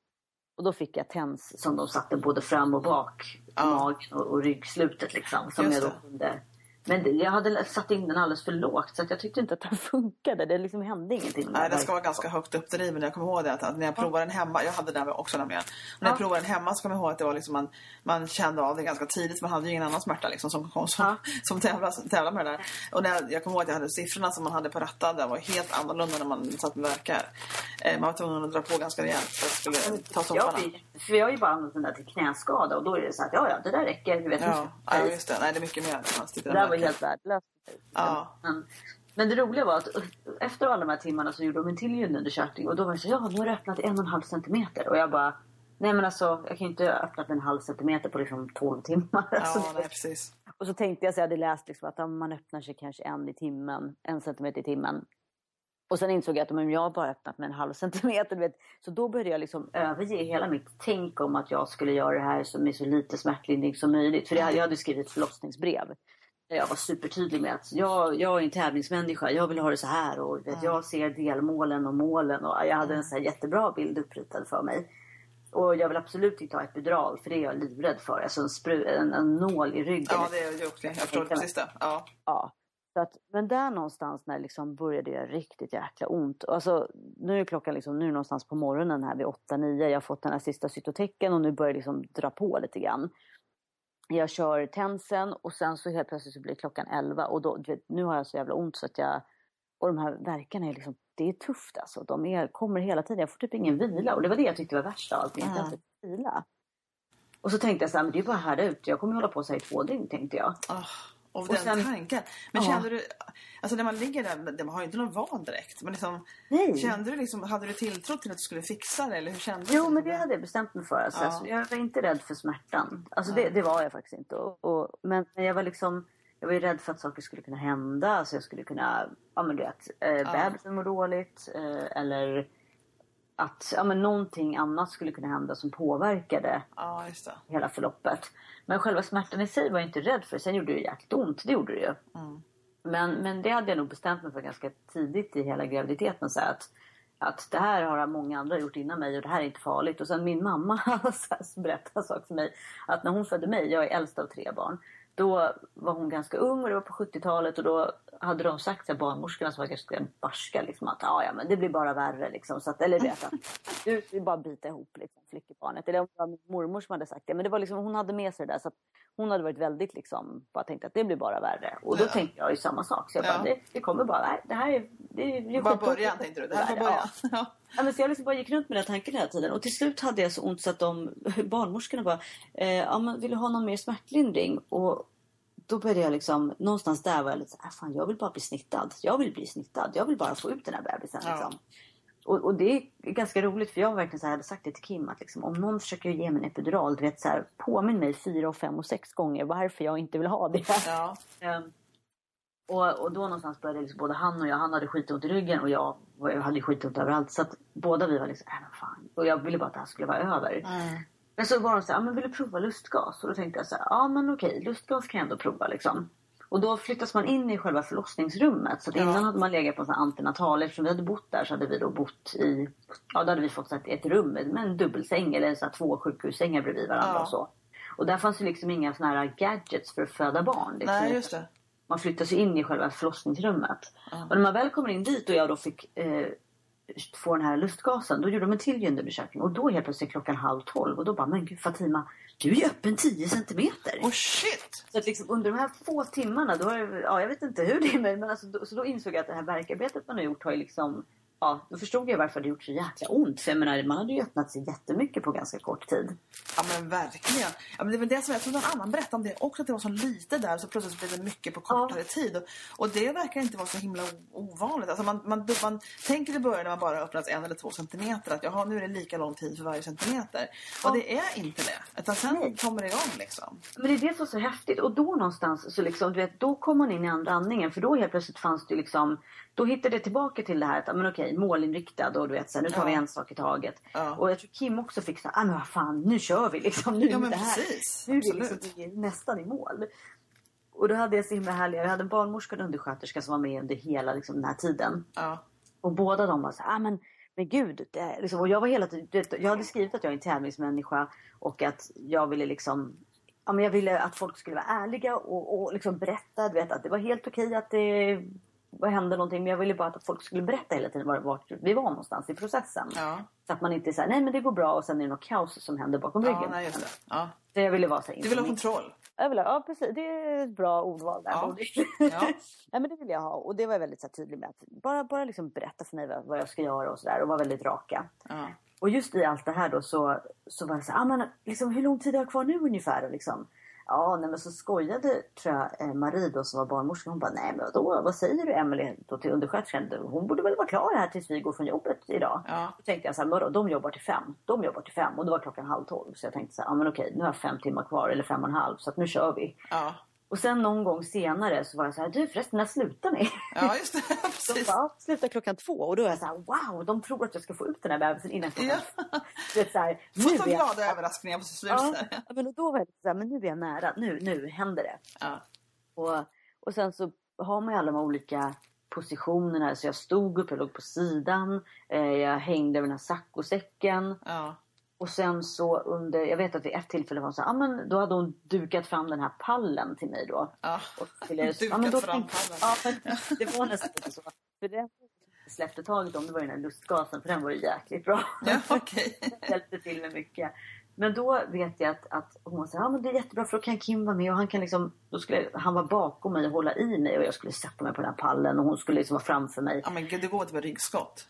Speaker 2: Och då fick jag tens som de satte både fram och bak
Speaker 1: Ja.
Speaker 2: magen och, och ryggslutet liksom. Som jag då kunde. Men jag hade satt in den alldeles för lågt så jag tyckte inte att den funkade. Det liksom hände ingenting.
Speaker 1: Nej, den ska vara ganska högt uppdriven. Jag kommer ihåg det att, när jag provade den hemma, jag hade den också nämligen. När jag
Speaker 2: Ja.
Speaker 1: provade den hemma så kommer jag ihåg att det var liksom man, man kände av det ganska tidigt. Man hade ju ingen annan smärta liksom som, som, som,
Speaker 2: Ja.
Speaker 1: som tävlar med det där. Och när jag, jag kommer ihåg att jag hade siffrorna som man hade på rattad. Det var helt annorlunda när man satt med verkar. Eh, man var tvungen att dra på ganska rejält för att skulle ta
Speaker 2: jag,
Speaker 1: topparna.
Speaker 2: fick- för jag har ju bara använt den där till knäskada och då är det så att ja, ja, det där räcker. Du vet,
Speaker 1: Ja, ja, just det. Nej, det är mycket mer. Man sitter där
Speaker 2: där var helt värdelöst.
Speaker 1: Ja.
Speaker 2: Men, men det roliga var att efter alla de här timmarna så gjorde de en till ljudundersökning och då var det så ja nu har det öppnat en och en halv centimeter och jag bara nej men alltså jag kan ju inte öppna en halv centimeter på liksom 12 timmar. *laughs* Alltså,
Speaker 1: Ja, nej, precis.
Speaker 2: och så tänkte jag så jag hade läst liksom att man öppnar sig kanske en i timmen, en centimeter i timmen. Och sen insåg jag att om jag bara öppnat med en halv centimeter, du vet, så då började jag liksom överge hela mitt tänk om att jag skulle göra det här som med så lite smärtlindring som möjligt. För jag, hade skrivit ett förlossningsbrev. Jag var supertydlig med att jag, jag är en tävlingsmänniska, jag vill ha det så här och vet, jag ser delmålen och målen och jag hade en så här jättebra bild uppritad för mig. Och jag vill absolut inte ha epidural för det är jag livrädd för. Alltså en, spru, en, en nål i ryggen.
Speaker 1: Ja, det är ju också. Jag förstår precis det. Ja.
Speaker 2: Ja. Så att, men där någonstans när det liksom började göra riktigt jäkla ont. Alltså, nu är klockan liksom, nu är det någonstans på morgonen här vid 8-9. Jag har fått den här sista cytotecken och nu börjar det liksom dra på lite grann. Jag kör tensen och sen så helt plötsligt så blir klockan 11 och då, du vet, nu har jag så jävla ont så att jag och de här verkarna är liksom, det är tufft alltså. De är, kommer hela tiden. Jag får typ ingen vila och det var det jag tyckte var värst av allt. Jag inte
Speaker 1: Mm.
Speaker 2: ens vila. Och så tänkte jag så här, men det är bara härda ut. Jag kommer hålla på så här i två dygn tänkte jag.
Speaker 1: Ah, Och,
Speaker 2: Och
Speaker 1: den
Speaker 2: sen-
Speaker 1: tanken. Men
Speaker 2: Ja.
Speaker 1: kände du, alltså när man ligger där, man har ju inte någon val direkt. Men liksom,
Speaker 2: Nej.
Speaker 1: kände du liksom, hade du tilltro till att du skulle fixa det? Eller hur kändes
Speaker 2: Jo, men det hade jag bestämt mig för. Alltså.
Speaker 1: Ja.
Speaker 2: Alltså, jag var inte rädd för smärtan. Alltså, det, det var jag faktiskt inte. Och, och, men jag var liksom... Jag var ju rädd för att saker skulle kunna hända. Alltså jag skulle kunna... Ja men du vet. Eh, bebisen mår dåligt. Eh, eller att ja, men någonting annat skulle kunna hända som påverkade
Speaker 1: det.
Speaker 2: hela förloppet. Men själva smärtan i sig var jag inte rädd för. Sen gjorde det jäkligt ont. Det gjorde det ju.
Speaker 1: Mm.
Speaker 2: Men, men det hade jag nog bestämt mig för ganska tidigt i hela graviditeten. Så att, att det här har många andra gjort innan mig och det här är inte farligt. Och sen min mamma *laughs* berättat en sak för mig. Att när hon födde mig, jag är äldst av tre barn. Då var hon ganska ung och det var på 70-talet och då hade de sagt till barnmorskorna som var ganska barska liksom att "Ja, ja men det blir bara värre liksom. Så att, eller vet att *laughs* du är bara bita ihop liksom, flickebarnet. Eller om det var min mormor som hade sagt det. Men det var liksom, hon hade med sig det där så att hon hade varit väldigt liksom, bara tänkt att det blir bara värre. Och då
Speaker 1: Ja.
Speaker 2: tänkte jag ju samma sak. Så jag bara,
Speaker 1: Ja.
Speaker 2: det, det kommer bara, nej, det här är, det det är
Speaker 1: Bara början tänkte du. Det här var
Speaker 2: Ja.
Speaker 1: början. Ja. *laughs*
Speaker 2: Ja, men så jag liksom bara gick runt med den tanken hela tiden. Och till slut hade jag så ont så att de, *laughs* barnmorskorna bara, eh, ja, men vill du ha någon mer smärtlindring? Och då började jag liksom, någonstans där var jag lite så här, fan jag vill bara bli snittad. Jag vill bli snittad. Jag vill bara få ut den här bebisen.
Speaker 1: Ja.
Speaker 2: Liksom. Och, och det är ganska roligt för jag verkligen så här, hade sagt det till Kim att liksom, om någon försöker ge mig en epidural, du vet så här, påminn mig fyra och fem och sex gånger varför jag inte vill ha det.
Speaker 1: Ja. *laughs*
Speaker 2: Ehm, och, och då någonstans började liksom både han och jag, han hade skitont i ryggen och jag, och jag hade skitont överallt. Så att båda vi var liksom, äh, men fan. Och jag ville bara att det här skulle vara över.
Speaker 1: Mm.
Speaker 2: Men så var de så här, "Ja, men vill du prova lustgas? Och då tänkte jag så här, ja men okej, lustgas kan jag ändå prova liksom. Och då flyttas man in i själva förlossningsrummet. Så att
Speaker 1: Ja.
Speaker 2: innan hade man legat på en antinatal. Eftersom vi hade bott där så hade vi då bott i, ja då hade vi fått så ett rum med en dubbelsäng eller så två sjukhussängar bredvid varandra
Speaker 1: Ja.
Speaker 2: och så. Och där fanns ju liksom inga såna här gadgets för att föda barn. Liksom.
Speaker 1: Nej, just det.
Speaker 2: Man flyttas ju in i själva förlossningsrummet.
Speaker 1: Ja.
Speaker 2: Och när man väl kommer in dit och jag då fick eh, få den här lustgasen. Då gjorde de en till gyneundersökning. Och då helt plötsligt klockan halv tolv. Och då bara, men gud Fatima, du är ju öppen 10 centimeter.
Speaker 1: Oh shit!
Speaker 2: Så att liksom under de här få timmarna, då har jag, ja, jag vet inte hur det är men alltså, då, så då insåg jag att det här verkarbetet man har gjort har ju liksom Ja, då förstod jag varför det gjort så jäkla ont. För jag menar, man hade ju öppnat sig jättemycket på ganska kort tid.
Speaker 1: Ja men verkligen. Ja, men det var det som jag tror någon annan berättade om det också. Att det var så lite där så plötsligt blev det mycket på kortare tid. Och, och det verkar inte vara så himla ovanligt. Alltså man, man, man tänker i början när man bara har öppnats en eller två centimeter att jaha nu är det lika lång tid för varje centimeter.
Speaker 2: Ja.
Speaker 1: Och det är inte det. Utan sen
Speaker 2: Nej.
Speaker 1: kommer det igång liksom.
Speaker 2: Men det är det som är så häftigt. Och då någonstans så liksom, du vet, då kom man in i andra andningen. För då helt plötsligt fanns det liksom, då hittade det tillbaka till det här att, men okej, målinriktad och du vet, så här, nu tar vi
Speaker 1: Ja.
Speaker 2: en sak i taget.
Speaker 1: Ja.
Speaker 2: Och jag tror Kim också fick så här, ah, men vad fan, nu kör vi liksom. Nu,
Speaker 1: Ja, men
Speaker 2: det här,
Speaker 1: precis.
Speaker 2: nu är liksom, vi är nästan i mål. Och då hade jag så himla härliga, jag hade en barnmorska och en undersköterska som var med under hela liksom, den här tiden.
Speaker 1: Ja.
Speaker 2: Och båda de var så här, ah, men, men gud. Det, liksom, och jag var hela tiden, jag hade skrivit att jag är en tävlingsmänniska och att jag ville liksom Ja, men jag ville att folk skulle vara ärliga och, och liksom berätta. Du vet, att det var helt okej att det hände någonting. Men jag ville bara att folk skulle berätta hela tiden var, vart vi var någonstans i processen.
Speaker 1: Ja.
Speaker 2: Så att man inte säger nej men det går bra och sen är det något kaos som händer bakom
Speaker 1: Ja,
Speaker 2: ryggen.
Speaker 1: nej, just det. Ja.
Speaker 2: Så jag ville vara så
Speaker 1: Du vill ha kontroll.
Speaker 2: Jag vill ha, ja precis, det är ett bra ordval där.
Speaker 1: Ja. Ja. *laughs*
Speaker 2: Nej men det vill jag ha och det var jag väldigt så här, tydlig med. Att bara bara liksom berätta för mig vad, vad jag ska göra och sådär och vara väldigt raka. Och just i allt det här då så, så var det så här, ah, men, liksom, hur lång tid har jag kvar nu ungefär? Och liksom, ja, nej, men så skojade tror jag eh, Marie då som var barnmorska. Hon bara, nej men då, vad säger du Emelie då till undersköterskan? Hon borde väl vara klar här tills vi går från jobbet idag.
Speaker 1: Ja.
Speaker 2: Då tänkte jag så här, vadå, de jobbar till fem. De jobbar till fem och det var klockan halv tolv. Så jag tänkte så här, ja men okej, nu har jag fem timmar kvar eller fem och en halv så att nu kör vi.
Speaker 1: Ja.
Speaker 2: Och sen någon gång senare så var jag så här, du förresten när slutar ni?
Speaker 1: ja, just det. *laughs*
Speaker 2: De
Speaker 1: Precis.
Speaker 2: bara, "Ja, slutar klockan två. Och då är jag så här, wow, de tror att jag ska få ut den här bebisen innan klockan
Speaker 1: Ja.
Speaker 2: Du vet, så här,
Speaker 1: Få
Speaker 2: nu
Speaker 1: så
Speaker 2: jag-
Speaker 1: glada överraskningar på slutet.
Speaker 2: ja, men då var jag så här, men nu är jag nära. Nu, nu händer det.
Speaker 1: Ja.
Speaker 2: Och, och sen så har man ju alla de olika positionerna. Så jag stod upp, jag låg på sidan. Eh, jag hängde över den här saccosäcken.
Speaker 1: Ja.
Speaker 2: Och sen så under, jag vet att vid ett tillfälle var så här, ah, men då hade hon dukat fram den här pallen till mig då.
Speaker 1: Ja.
Speaker 2: Och skulle, *laughs*
Speaker 1: Dukat
Speaker 2: men då
Speaker 1: fram pallen.
Speaker 2: Ja, men det var nästan så. För det släppte taget om det var den här lustgasen för den var ju jäkligt bra.
Speaker 1: Ja, okej. *laughs*
Speaker 2: hjälpte till med mycket. Men då vet jag att, att hon sa ja men det är jättebra för då kan Kim vara med och han kan liksom, då skulle han vara bakom mig och hålla i mig och jag skulle sätta mig på den här pallen och hon skulle liksom vara framför mig.
Speaker 1: Ja men gud, det går inte med ryggskott.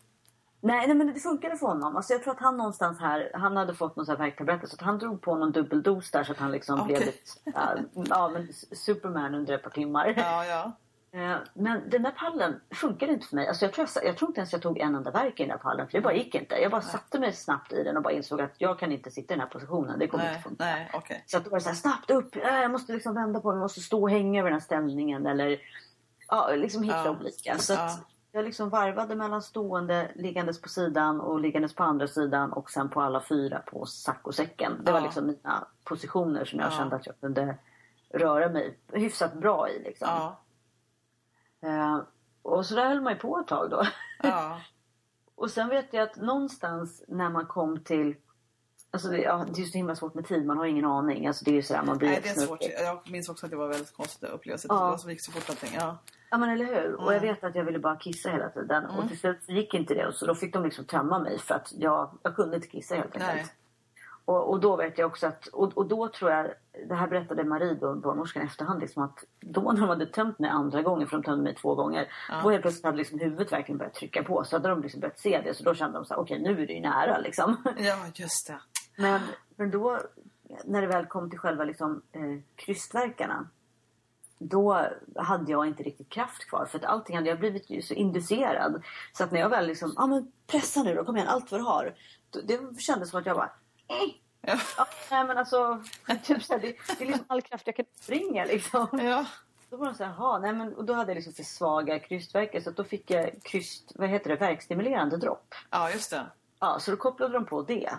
Speaker 2: Nej, nej, men det funkade för honom. Alltså jag tror att han någonstans här, han hade fått någon värktablett så att han drog på någon dubbeldos där så att han liksom
Speaker 1: Okej.
Speaker 2: blev lite, ja, *laughs* ja, men Superman under ett par timmar.
Speaker 1: Ja, ja.
Speaker 2: Eh, Men den där pallen funkade inte för mig. Alltså jag, tror jag, jag tror inte ens jag tog en enda verk i den där pallen. För det bara gick inte. Jag bara satte mig snabbt i den och bara insåg att jag kan inte sitta i den här positionen. Det kommer
Speaker 1: Nej,
Speaker 2: inte funka.
Speaker 1: nej, okej.
Speaker 2: Så att då var det så här, snabbt upp. Äh, Jag måste liksom vända på mig. Jag måste stå och hänga över den här ställningen. Eller ja, liksom hitta
Speaker 1: Ja.
Speaker 2: olika. Så att. Jag liksom varvade mellan stående, liggandes på sidan och liggandes på andra sidan. Och sen på alla fyra på saccosäcken. Det var
Speaker 1: Ja.
Speaker 2: liksom mina positioner som jag
Speaker 1: Ja.
Speaker 2: kände att jag kunde röra mig hyfsat bra i. Liksom.
Speaker 1: Ja,
Speaker 2: Eh, och så där höll man ju på ett tag då. *laughs* och sen vet jag att någonstans när man kom till Alltså det, ja, det är så himla svårt med tid, man har ingen aning. Alltså det är ju sådär, man blir
Speaker 1: Nej, det är svårt. Jag minns också att det var väldigt konstigt upplevelse.
Speaker 2: Ja.
Speaker 1: Det var som gick så fort allting. Ja.
Speaker 2: Ja men eller hur. Och jag
Speaker 1: Mm.
Speaker 2: vet att jag ville bara kissa hela tiden.
Speaker 1: Mm.
Speaker 2: Och till slut gick inte det. Och så då fick de liksom tömma mig för att jag, jag kunde inte kissa helt enkelt. Och, och då vet jag också att, och, och då tror jag, det här berättade Marie då, barnmorskan i efterhand, liksom att då när de hade tömt mig andra gången, för de tömde mig två gånger,
Speaker 1: Ja.
Speaker 2: då helt plötsligt hade liksom huvudet verkligen börjat trycka på. Så hade de liksom börjat se det, så då kände de så här, okej nu är det ju nära liksom. *laughs*
Speaker 1: ja, just det.
Speaker 2: Men, men då, när det väl kom till själva liksom, eh, krystverkarna, då hade jag inte riktigt kraft kvar. För att allting hade jag blivit så inducerad. Så att när jag väl liksom, ja ah, men pressa nu då, kom igen, allt vad du har. Det kändes som att jag bara, eh,
Speaker 1: Ja.
Speaker 2: ja, nej men alltså, typ så här, det, det är liksom all kraft jag kan springa liksom.
Speaker 1: Ja.
Speaker 2: Då var de så här, nej men, och då hade jag liksom för svaga krystverkar så då fick jag kryst, vad heter det, verkstimulerande dropp.
Speaker 1: ja, just det.
Speaker 2: Ja, så då kopplade de på det.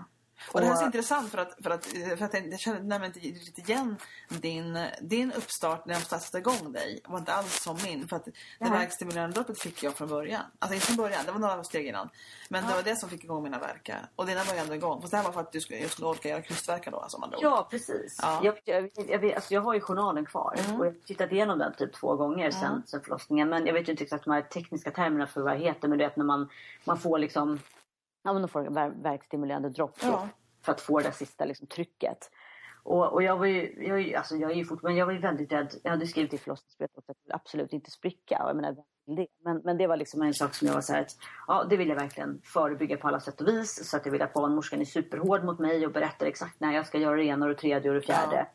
Speaker 1: Och det här är så intressant för att, för att, för att jag, känner nämligen inte riktigt igen din, din uppstart när jag satte igång dig. var inte alls som min. För att det
Speaker 2: Nej.
Speaker 1: verkstimulerande droppet fick jag från början. Alltså inte från början, det var några steg innan. Men det var det som fick igång mina verkar. Och dina var ju ändå igång. Fast det här var för att du skulle, jag skulle orka göra krystverkar då. Alltså, man.
Speaker 2: Ja, precis.
Speaker 1: Ja.
Speaker 2: Jag, jag, jag, alltså jag har ju journalen kvar
Speaker 1: Mm.
Speaker 2: och jag har tittat igenom den typ två gånger sen,
Speaker 1: Mm.
Speaker 2: sen förlossningen. Men jag vet ju inte exakt de här tekniska termerna för vad det heter. Men du vet när man, man får liksom ja, men de får ver, verkstimulerande dropp då,
Speaker 1: Ja.
Speaker 2: för att få det sista liksom, trycket. Och, och jag var ju, jag, är ju- alltså jag är ju fortfarande, jag var ju väldigt rädd. Jag hade skrivit i förlossningsbrevet att jag absolut inte spricka. Jag menar, det? Men, men det var liksom en sak som jag var så här att, ja det vill jag verkligen förebygga på alla sätt och vis. Så att jag vill att barnmorskan är superhård mot mig och berättar exakt när jag ska göra det ena och det tredje och det fjärde.
Speaker 1: Ja.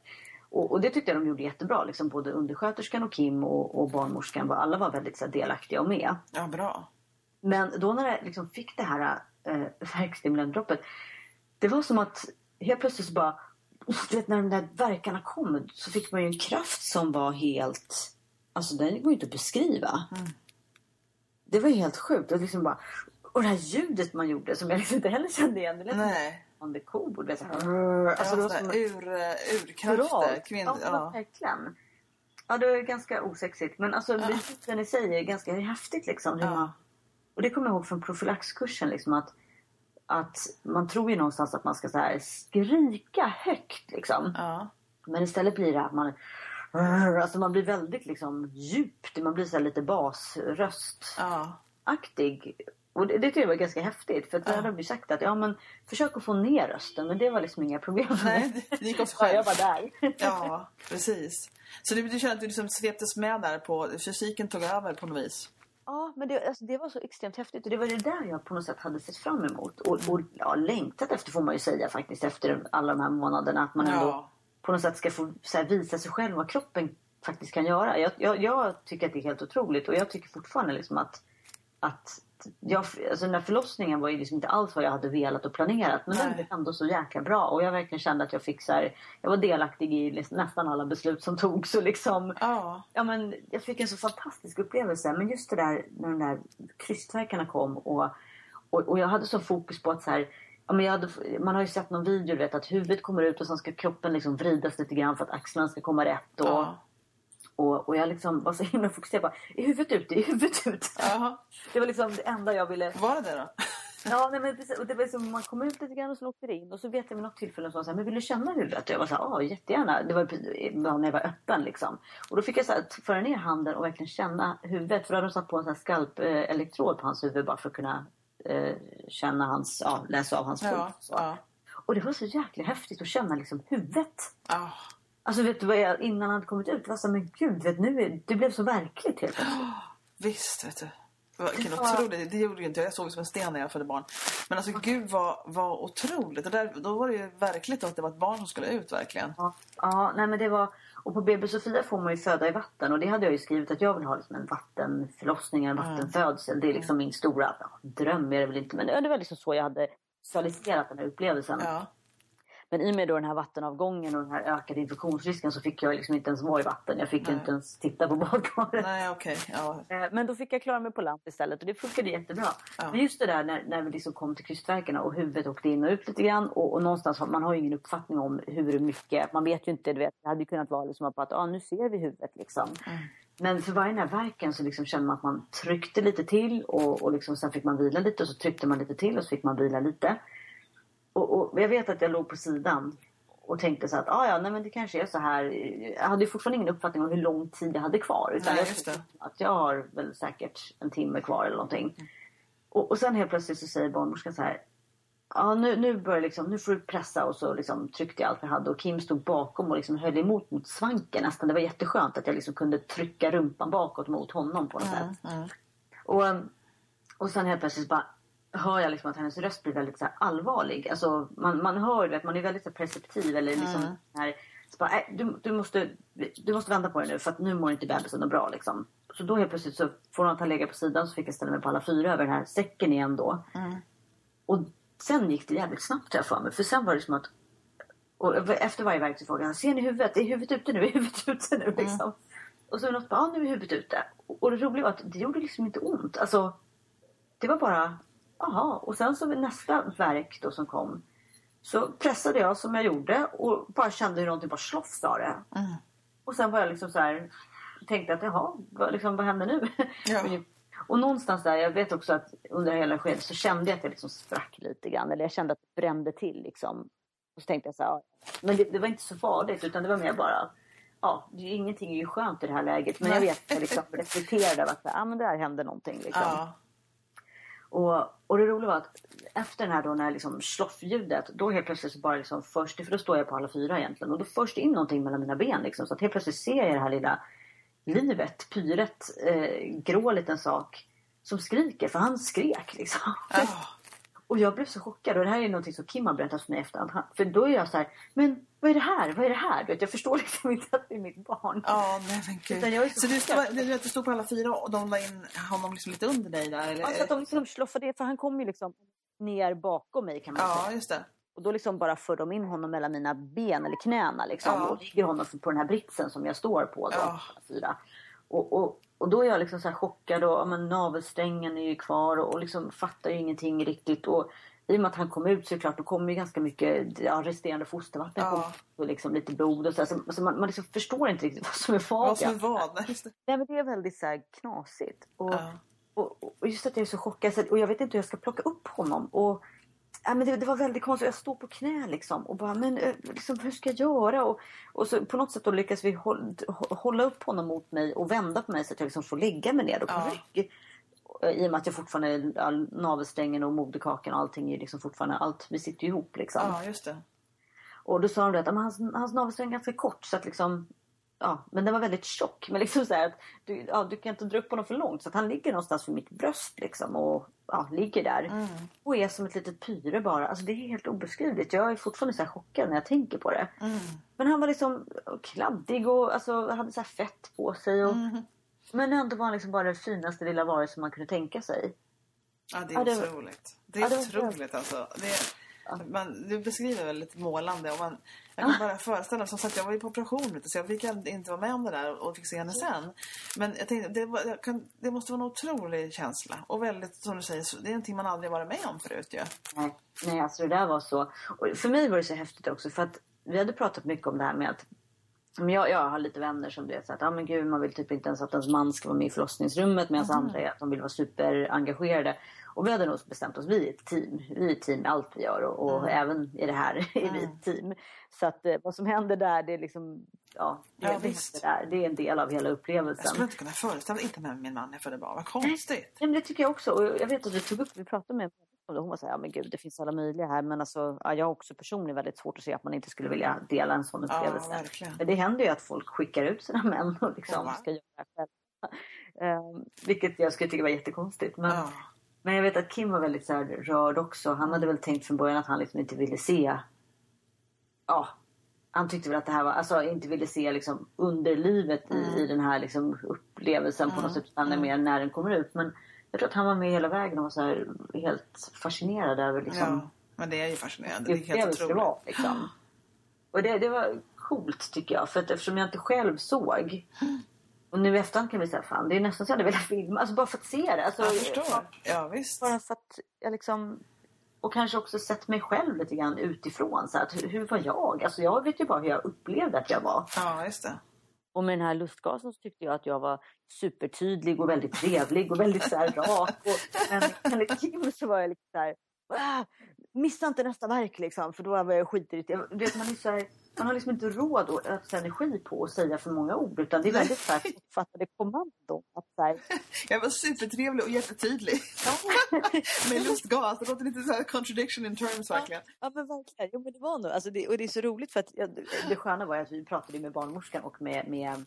Speaker 2: Och, och det tyckte jag de gjorde jättebra. Liksom både undersköterskan och Kim och, och barnmorskan. Var, alla var väldigt så här, delaktiga och med.
Speaker 1: ja, bra.
Speaker 2: Men då när jag liksom fick det här äh, verkstimulerande droppet. Det var som att helt plötsligt så bara... Du vet när de där verkarna kom så fick man ju en kraft som var helt... Alltså den går ju inte att beskriva.
Speaker 1: Mm.
Speaker 2: Det var ju helt sjukt. Och, liksom bara, och det här ljudet man gjorde som jag liksom inte heller kände igen. Det lät
Speaker 1: Nej.
Speaker 2: som the kobold. Alltså,
Speaker 1: Alltså,
Speaker 2: det var som
Speaker 1: ur, eh, urkrafter.
Speaker 2: Hurra!
Speaker 1: Kvinn,
Speaker 2: ja,
Speaker 1: ja.
Speaker 2: verkligen. Ja, det var ganska osexigt. Men alltså,
Speaker 1: Ja.
Speaker 2: biten i sig är ganska häftigt liksom. Hur
Speaker 1: Ja.
Speaker 2: man, och det kommer jag ihåg från profylaxkursen liksom att, att man tror ju någonstans att man ska så här skrika högt liksom.
Speaker 1: Ja.
Speaker 2: Men istället blir det att man Alltså man blir väldigt liksom djupt. Man blir så lite basröstaktig.
Speaker 1: Ja.
Speaker 2: Och det, det tycker jag var ganska häftigt. För då
Speaker 1: Ja.
Speaker 2: hade de ju sagt att ja men försök att få ner rösten. Men det var liksom inga problem för mig.
Speaker 1: Nej, det gick av sig själv.
Speaker 2: jag var där.
Speaker 1: Ja, precis. Så du, du känner att du liksom sveptes med där på, fysiken tog över på något vis?
Speaker 2: Ja, men det, alltså, det var så extremt häftigt och det var det där jag på något sätt hade sett fram emot. Och, och ja, längtat efter får man ju säga faktiskt efter alla de här månaderna. Att man ändå
Speaker 1: Ja.
Speaker 2: på något sätt ska få här, visa sig själv vad kroppen faktiskt kan göra. Jag, jag, jag tycker att det är helt otroligt och jag tycker fortfarande liksom att, att jag, alltså den här förlossningen var ju liksom inte alls vad jag hade velat och planerat. Men den
Speaker 1: Nej.
Speaker 2: blev ändå så jäkla bra. Och jag verkligen kände att jag fick så här, jag var delaktig i liksom nästan alla beslut som togs. Och liksom,
Speaker 1: Ja.
Speaker 2: Ja, men jag fick en så fantastisk upplevelse. Men just det där när de där krystverkarna kom och, och, och jag hade så fokus på att så här, ja, men jag hade, man har ju sett någon video vet, att huvudet kommer ut och sen ska kroppen liksom vridas lite grann för att axlarna ska komma rätt. Och,
Speaker 1: Ja.
Speaker 2: Och, och jag liksom var så himla fokuserad på, är huvudet ute, är huvudet ute?
Speaker 1: Jaha.
Speaker 2: Det var liksom det enda jag ville.
Speaker 1: Var det det då?
Speaker 2: Ja, nej, men precis. Och det var som man kom ut lite grann och så åkte det in. Och så vet jag vid något tillfälle så här, men vill du känna huvudet? Jag var så här, ja jättegärna. Det var när jag var öppen liksom. Och då fick jag så här, föra ner handen och verkligen känna huvudet. För då hade de satt på en sån här skalpelektrod på hans huvud bara för att kunna eh, känna hans, ja, läsa av hans.
Speaker 1: Ja.
Speaker 2: Så.
Speaker 1: Ja.
Speaker 2: Och det var så jäkla häftigt att känna liksom huvudet.
Speaker 1: Ja.
Speaker 2: Alltså vet du vad jag, innan han hade kommit ut, det var så men gud, vet, nu är, det blev så verkligt helt plötsligt. *gasps*
Speaker 1: Visst, vet du. Vilken otrolig, det gjorde ju inte jag. Jag såg som en sten när jag födde barn. Men alltså gud vad, vad otroligt. Och där, då var det ju verkligt att det var ett barn som skulle ut verkligen.
Speaker 2: Ja, ja nej men det var... Och på BB Sofia får man ju föda i vatten. Och det hade jag ju skrivit att jag vill ha liksom en vattenförlossning, en vattenfödsel. Det är liksom min stora dröm är det väl inte. Men det var liksom så jag hade visualiserat den här upplevelsen.
Speaker 1: Ja.
Speaker 2: Men i och med då den här vattenavgången och den här ökade infektionsrisken så fick jag liksom inte ens vara i vatten. Jag fick
Speaker 1: Nej.
Speaker 2: inte ens titta på badkaret.
Speaker 1: Nej okej. Ja.
Speaker 2: Eh, Men då fick jag klara mig på land istället och det funkade jättebra.
Speaker 1: Ja.
Speaker 2: Men just det där när, när vi liksom kom till krystverkarna och huvudet åkte in och ut lite grann och, och någonstans man har ju ingen uppfattning om hur mycket, man vet ju inte, du vet, det hade ju kunnat vara liksom att ah, nu ser vi huvudet liksom.
Speaker 1: Mm.
Speaker 2: Men för varje den här verken så liksom kände man att man tryckte lite till och, och liksom sen fick man vila lite och så tryckte man lite till och så fick man vila lite. Och, och jag vet att jag låg på sidan och tänkte så att ah, ja, nej, men det kanske är så här. Jag hade fortfarande ingen uppfattning om hur lång tid jag hade kvar. Utan
Speaker 1: Nej,
Speaker 2: jag att jag har väl säkert en timme kvar eller någonting. Och, och sen helt plötsligt så säger barnmorskan så här. Ja, nu, nu, börjar liksom, nu får du pressa och så liksom tryckte jag allt jag hade och Kim stod bakom och liksom höll emot mot svanken nästan. Det var jätteskönt att jag liksom kunde trycka rumpan bakåt mot honom på något sätt.
Speaker 1: Mm.
Speaker 2: Och, och sen helt plötsligt bara hör jag liksom att hennes röst blir väldigt så allvarlig. Alltså man, man hör att man är väldigt så perceptiv eller liksom
Speaker 1: Mm.
Speaker 2: här, så bara, "Nej, du, du, måste, du måste vända på det nu för att nu mår inte bebisen något bra liksom. Så då helt plötsligt så får hon att han lägga på sidan så fick jag ställa mig på alla fyra över den här säcken igen då.
Speaker 1: Mm.
Speaker 2: Och sen gick det jävligt snabbt jag för mig. För sen var det som att och efter varje verk så frågade han, ser ni huvudet? Är huvudet ute nu? Är huvudet ute nu? Liksom. Och så något bara, ja nu är huvudet ute. Och det roliga var att det gjorde liksom inte ont. Alltså, det var bara, jaha. Och sen så nästa verk då som kom. Så pressade jag som jag gjorde och bara kände hur någonting bara sloff sa det.
Speaker 1: Mm.
Speaker 2: Och sen var jag liksom så här, tänkte att jaha, vad, liksom, vad händer nu?
Speaker 1: Ja. *laughs*
Speaker 2: Och någonstans där, jag vet också att under hela skedet så kände jag att jag liksom sprack lite grann. Eller jag kände att det brände till liksom. Och så tänkte jag så här, men det, det var inte så farligt utan det var mer bara, ja, det är ingenting är ju skönt i det här läget. Men jag vet att jag liksom *laughs* reflekterade över att, ah, men där hände någonting liksom.
Speaker 1: Ja.
Speaker 2: Och, och det roliga var att efter den här då när liksom sloffljudet, då helt plötsligt så bara liksom först, för då står jag på alla fyra egentligen. Och då först in någonting mellan mina ben liksom. Så att helt plötsligt ser jag det här lilla livet, pyret, eh, grå liten sak som skriker. För han skrek liksom.
Speaker 1: Oh.
Speaker 2: Och jag blev så chockad. Och det här är någonting som Kim har berättat för mig efterhand. Han- För då är jag så här, men vad är det här? Vad är det här? Du vet, jag förstår *laughs* liksom inte att det är mitt barn.
Speaker 1: Ja, nej men
Speaker 2: Utan
Speaker 1: gud.
Speaker 2: jag är så
Speaker 1: Så du, stod, du, stod på alla fyra och de la in honom liksom lite under dig där? Eller?
Speaker 2: Alltså att de liksom sloffade, för han kom ju liksom ner bakom mig kan man säga.
Speaker 1: Ja, just det.
Speaker 2: Och då liksom bara för de in honom mellan mina ben eller knäna liksom.
Speaker 1: Ja.
Speaker 2: Och ligger honom på den här britsen som jag står på då.
Speaker 1: Ja.
Speaker 2: Fyra. Och, och, och då är jag liksom så chockad och men navelsträngen är ju kvar och, och liksom fattar ju ingenting riktigt. Och i och med att han kom ut så är det klart, då kommer ju ganska mycket ja, resterande fostervatten
Speaker 1: Ja.
Speaker 2: och liksom lite blod och så, här, så, så man, man liksom förstår inte riktigt *laughs* vad som är vad.
Speaker 1: Vad som är vad. *laughs* Nej, det.
Speaker 2: Nej men det är väldigt så här knasigt. Och,
Speaker 1: Ja.
Speaker 2: och, och just att jag är så chockad och jag vet inte hur jag ska plocka upp honom. Och, ja, men det, det var väldigt konstigt. Jag står på knä liksom och bara, men eh, liksom, hur ska jag göra? Och, och så på något sätt då lyckas vi håll, hålla upp honom mot mig och vända på mig så att jag liksom får lägga mig ner på
Speaker 1: Ja.
Speaker 2: rygg. Eh, I och med att jag fortfarande, all, navelsträngen och moderkakan och allting är liksom fortfarande, allt, vi sitter ju ihop liksom.
Speaker 1: Ja, just det.
Speaker 2: Och då sa de att hans, hans navelsträng är ganska kort så att liksom Ja, men den var väldigt tjock. Men liksom så att du, ja, du kan inte dra upp honom för långt. Så att han ligger någonstans vid mitt bröst liksom och ja, ligger där.
Speaker 1: Mm.
Speaker 2: Och är som ett litet pyre bara. Alltså det är helt obeskrivligt. Jag är fortfarande så här chockad när jag tänker på det.
Speaker 1: Mm.
Speaker 2: Men han var liksom kladdig och alltså, hade så fett på sig. Och,
Speaker 1: Mm.
Speaker 2: Men ändå var han liksom bara det finaste lilla varelse man kunde tänka sig.
Speaker 1: Ja, det är
Speaker 2: Ja, det var-
Speaker 1: otroligt. Det är
Speaker 2: Ja, det var-
Speaker 1: otroligt alltså. Det man, du beskriver väldigt målande. Och man, jag kan bara föreställa mig. Som sagt, jag var ju på operation så jag fick inte vara med om det där och fick se henne sen. Men jag tänkte, det, var, kan, det måste vara en otrolig känsla. Och väldigt, som du säger, det är någonting man aldrig varit med om förut ju.
Speaker 2: Nej, nej alltså det där var så. Och för mig var det så häftigt också för att vi hade pratat mycket om det här med att men jag, jag har lite vänner som vet att ah, men gud, man vill typ inte ens att ens man ska vara med i förlossningsrummet medan andra är att de vill vara superengagerade. Och vi hade nog bestämt oss, vi är ett team. Vi är ett team i allt vi gör och, och även i det här är vi ett team. Så att eh, vad som händer där, det är liksom, ja, det,
Speaker 1: Ja,
Speaker 2: det, där. det är en del av hela
Speaker 1: Jag
Speaker 2: upplevelsen.
Speaker 1: skulle inte kunna föreställa mig, inte med min man när jag födde barn. Vad konstigt.
Speaker 2: Ja, men det tycker jag också. Och jag vet att vi tog upp, vi pratade med det. Hon var så här, ja men gud det finns alla möjliga här. Men alltså, ja, jag har också personligen väldigt svårt att se att man inte skulle vilja dela en sån
Speaker 1: Ja,
Speaker 2: upplevelse.
Speaker 1: verkligen.
Speaker 2: Men det händer ju att folk skickar ut sina *laughs* män och liksom
Speaker 1: Ja.
Speaker 2: ska göra det själva. Um, *laughs* vilket jag skulle tycka var jättekonstigt. Men,
Speaker 1: Ja.
Speaker 2: Men jag vet att Kim var väldigt så här, rörd också. Han hade väl tänkt från början att han liksom inte ville se... Ja, han tyckte väl att det här var... Alltså inte ville se liksom underlivet i, i den här liksom upplevelsen på något sätt. Utan är mer när den kommer ut. Men jag tror att han var med hela vägen och var så här, helt fascinerad över liksom,
Speaker 1: ja. Men det är ju fascinerande. Det är helt
Speaker 2: upplevelse det
Speaker 1: otroligt.
Speaker 2: var. Liksom. Och det, det var coolt tycker jag. För att eftersom jag inte själv såg. Och nu i efterhand kan vi säga fan det är nästan så jag hade velat filma. Alltså bara för att se det. Alltså,
Speaker 1: Jag förstår. Ja, visst.
Speaker 2: Bara för att jag liksom. Och kanske också sett mig själv lite grann utifrån. Så att, hur, hur var jag? Alltså jag vet ju bara hur jag upplevde att jag var.
Speaker 1: Ja, just det.
Speaker 2: Och med den här lustgasen så tyckte jag att jag var supertydlig och väldigt trevlig och väldigt så här *laughs* rak. Och, men enligt Kim så var jag lite så här. "Ah, Missa inte nästa verk liksom. För då var jag skitirriterad. Du vet, man, är så här, man har liksom inte råd att ödsla energi på att säga för många ord. Utan det är väldigt kortfattade kommandon. Att, så här, *laughs*
Speaker 1: Jag var supertrevlig och jättetydlig. *laughs* Med lustgas. Det låter lite så här contradiction in terms verkligen.
Speaker 2: Ja men verkligen. Jo men det var nog. Alltså det, och det är så roligt för att ja, det- sköna var att vi pratade med barnmorskan och med, med,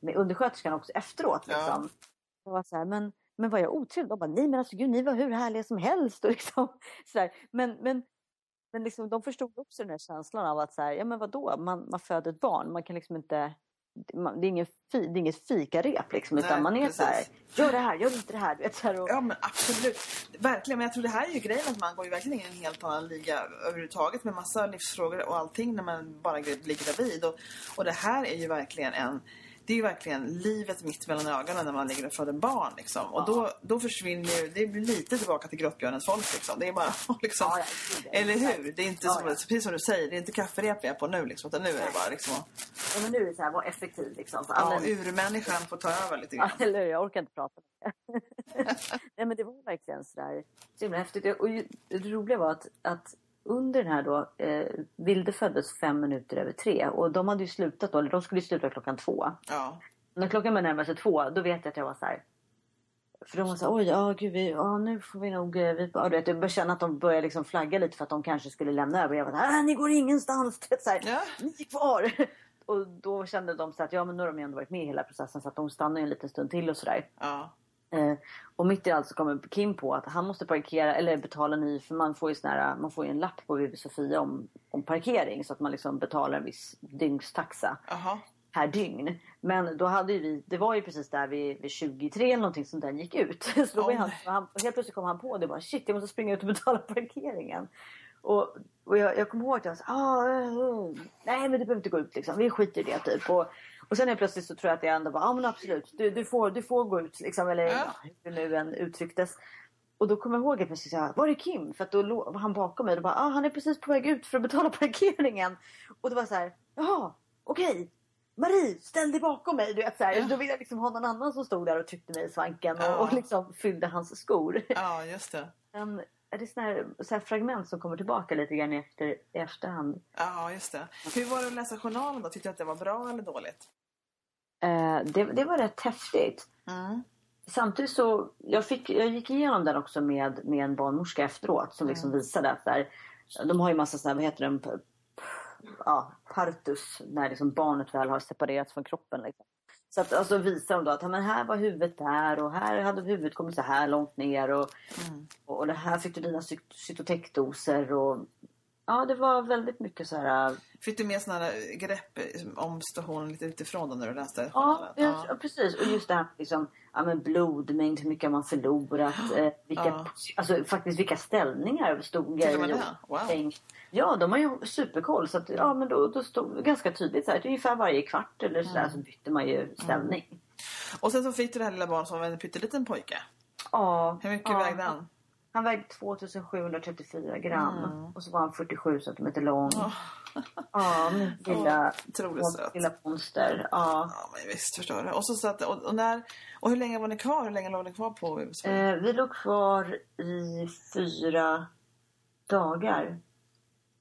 Speaker 2: med undersköterskan också efteråt.
Speaker 1: Ja.
Speaker 2: Liksom. Det var så här, men, men var jag otrevlig? De bara, nej men alltså gud ni var hur härliga som helst. *laughs* Och liksom, så här. Men, men, men liksom, de förstod också den här känslan av att så här, ja men vadå, man, man föder ett barn. Man kan liksom inte man, det, är ingen fi, det är inget fikarep liksom, utan
Speaker 1: Nej,
Speaker 2: man är så här,
Speaker 1: precis.
Speaker 2: gör det här, gör inte det här. Vet, så här och,
Speaker 1: Ja men absolut. Verkligen. Men jag tror det här är ju grejen att man går ju verkligen in i en helt annan liga överhuvudtaget med massa livsfrågor och allting när man bara ligger gravid. Och, och det här är ju verkligen en det är ju verkligen livet mitt mellan ögonen när man ligger och föder barn. Liksom. Och då, då försvinner ju, det blir lite tillbaka till grottbjörnens folk. Liksom. Det är bara *laughs* liksom,
Speaker 2: Ja, ja, ja.
Speaker 1: eller hur? Det är inte
Speaker 2: Ja,
Speaker 1: som,
Speaker 2: ja.
Speaker 1: precis som du säger, det är inte kafferep vi är på nu. Liksom, utan nu är det bara liksom,
Speaker 2: ja, men nu är det så här, var effektiv liksom. För
Speaker 1: ja, urmänniskan får ta över lite
Speaker 2: Ja,
Speaker 1: grann.
Speaker 2: eller hur? Jag orkar inte prata med *laughs* Nej men det var verkligen sådär så himla häftigt. Och det roliga var att, att under den här då, eh, Vilde föddes fem minuter över tre och de hade ju slutat då, eller de skulle ju sluta klockan två.
Speaker 1: Ja.
Speaker 2: När klockan var närmare sig två, då vet jag att jag var så här. För de var så här, oj, ja gud, vi, ja, nu får vi nog, eh, vi, ja, du vet, jag började känna att de började liksom flagga lite för att de kanske skulle lämna över. Jag var så här, "Ah, ni går ingenstans, *laughs* så här,
Speaker 1: Ja.
Speaker 2: ni är kvar. *laughs* Och då kände de så att, ja men nu har de ju ändå varit med i hela processen så att de stannar ju en liten stund till och sådär.
Speaker 1: Ja.
Speaker 2: Eh, och mitt i allt så kommer Kim på att han måste parkera eller betala ny för man får ju sån här, man får ju en lapp på BB Sofia om, om parkering så att man liksom betalar en viss dygnstaxa
Speaker 1: Jaha.
Speaker 2: per dygn. Men då hade vi, det var ju precis där vid, vid 23 eller någonting sånt där gick ut. *laughs* Så då
Speaker 1: Oj.
Speaker 2: han, han, helt plötsligt kom han på det bara shit jag måste springa ut och betala parkeringen. Och, och jag, jag kommer ihåg att jag sa ah, eh, eh, nej men du behöver inte gå ut liksom, vi skiter i det typ. Och, och sen helt plötsligt så tror jag att jag ändå bara, ja ah, men absolut, du, du, får, du får gå ut liksom. Eller
Speaker 1: Ja.
Speaker 2: hur det nu än uttrycktes. Och då kommer jag ihåg att jag sa, var är Kim? För att då var han bakom mig och bara, ah, han är precis på väg ut för att betala parkeringen. Och det var så här, jaha, okej. Marie, ställ dig bakom mig. Du vet, så här.
Speaker 1: Ja.
Speaker 2: Då ville jag liksom ha någon annan som stod där och tryckte mig i svanken och,
Speaker 1: Ja.
Speaker 2: och liksom fyllde hans skor.
Speaker 1: Ja, just det.
Speaker 2: Men är det såna här, så här fragment som kommer tillbaka lite grann i, efter, i efterhand.
Speaker 1: Ja, just det. Hur var det att läsa journalen då? Tyckte du att det var bra eller dåligt?
Speaker 2: Eh, det, det var rätt häftigt.
Speaker 1: Mm.
Speaker 2: Samtidigt så, jag, fick, jag gick igenom den också med, med en barnmorska efteråt som liksom visade att där, de har ju massa sådana, vad heter den, ja, partus, när liksom barnet väl har separerats från kroppen. Liksom. Så att alltså visar de då att men här var huvudet där och här hade huvudet kommit så här långt ner och,
Speaker 1: Mm.
Speaker 2: och, och det här fick du dina cyt- cytotekdoser och ja det var väldigt mycket så här
Speaker 1: Fick du med sådana grepp eh, om situationen lite utifrån när du läste
Speaker 2: Ja, ja. precis. Och just det här liksom, ja, men blodmängd, hur mycket man förlorat, eh, vilka,
Speaker 1: Ja.
Speaker 2: alltså, faktiskt vilka ställningar stod jag i.
Speaker 1: Wow.
Speaker 2: tänk- Ja, de har ju superkoll. Så att, ja, men då, då stod det ganska tydligt så här, ungefär varje kvart eller så,
Speaker 1: Mm.
Speaker 2: där, så bytte man ju ställning.
Speaker 1: Och sen så fick du det här lilla barnet som var en pytteliten pojke.
Speaker 2: Ja,
Speaker 1: Hur mycket
Speaker 2: ja.
Speaker 1: vägde han?
Speaker 2: Han vägde 2734 gram
Speaker 1: Mm.
Speaker 2: och så var han 47 centimeter lång.
Speaker 1: Åh.
Speaker 2: Ja, min *laughs* lilla,
Speaker 1: söt.
Speaker 2: lilla monster. Ja.
Speaker 1: Ja, men visst förstår du. Och, så satt, och, och, när, och hur länge var ni kvar? Hur länge låg ni kvar på USA?
Speaker 2: Eh, vi låg kvar i fyra dagar.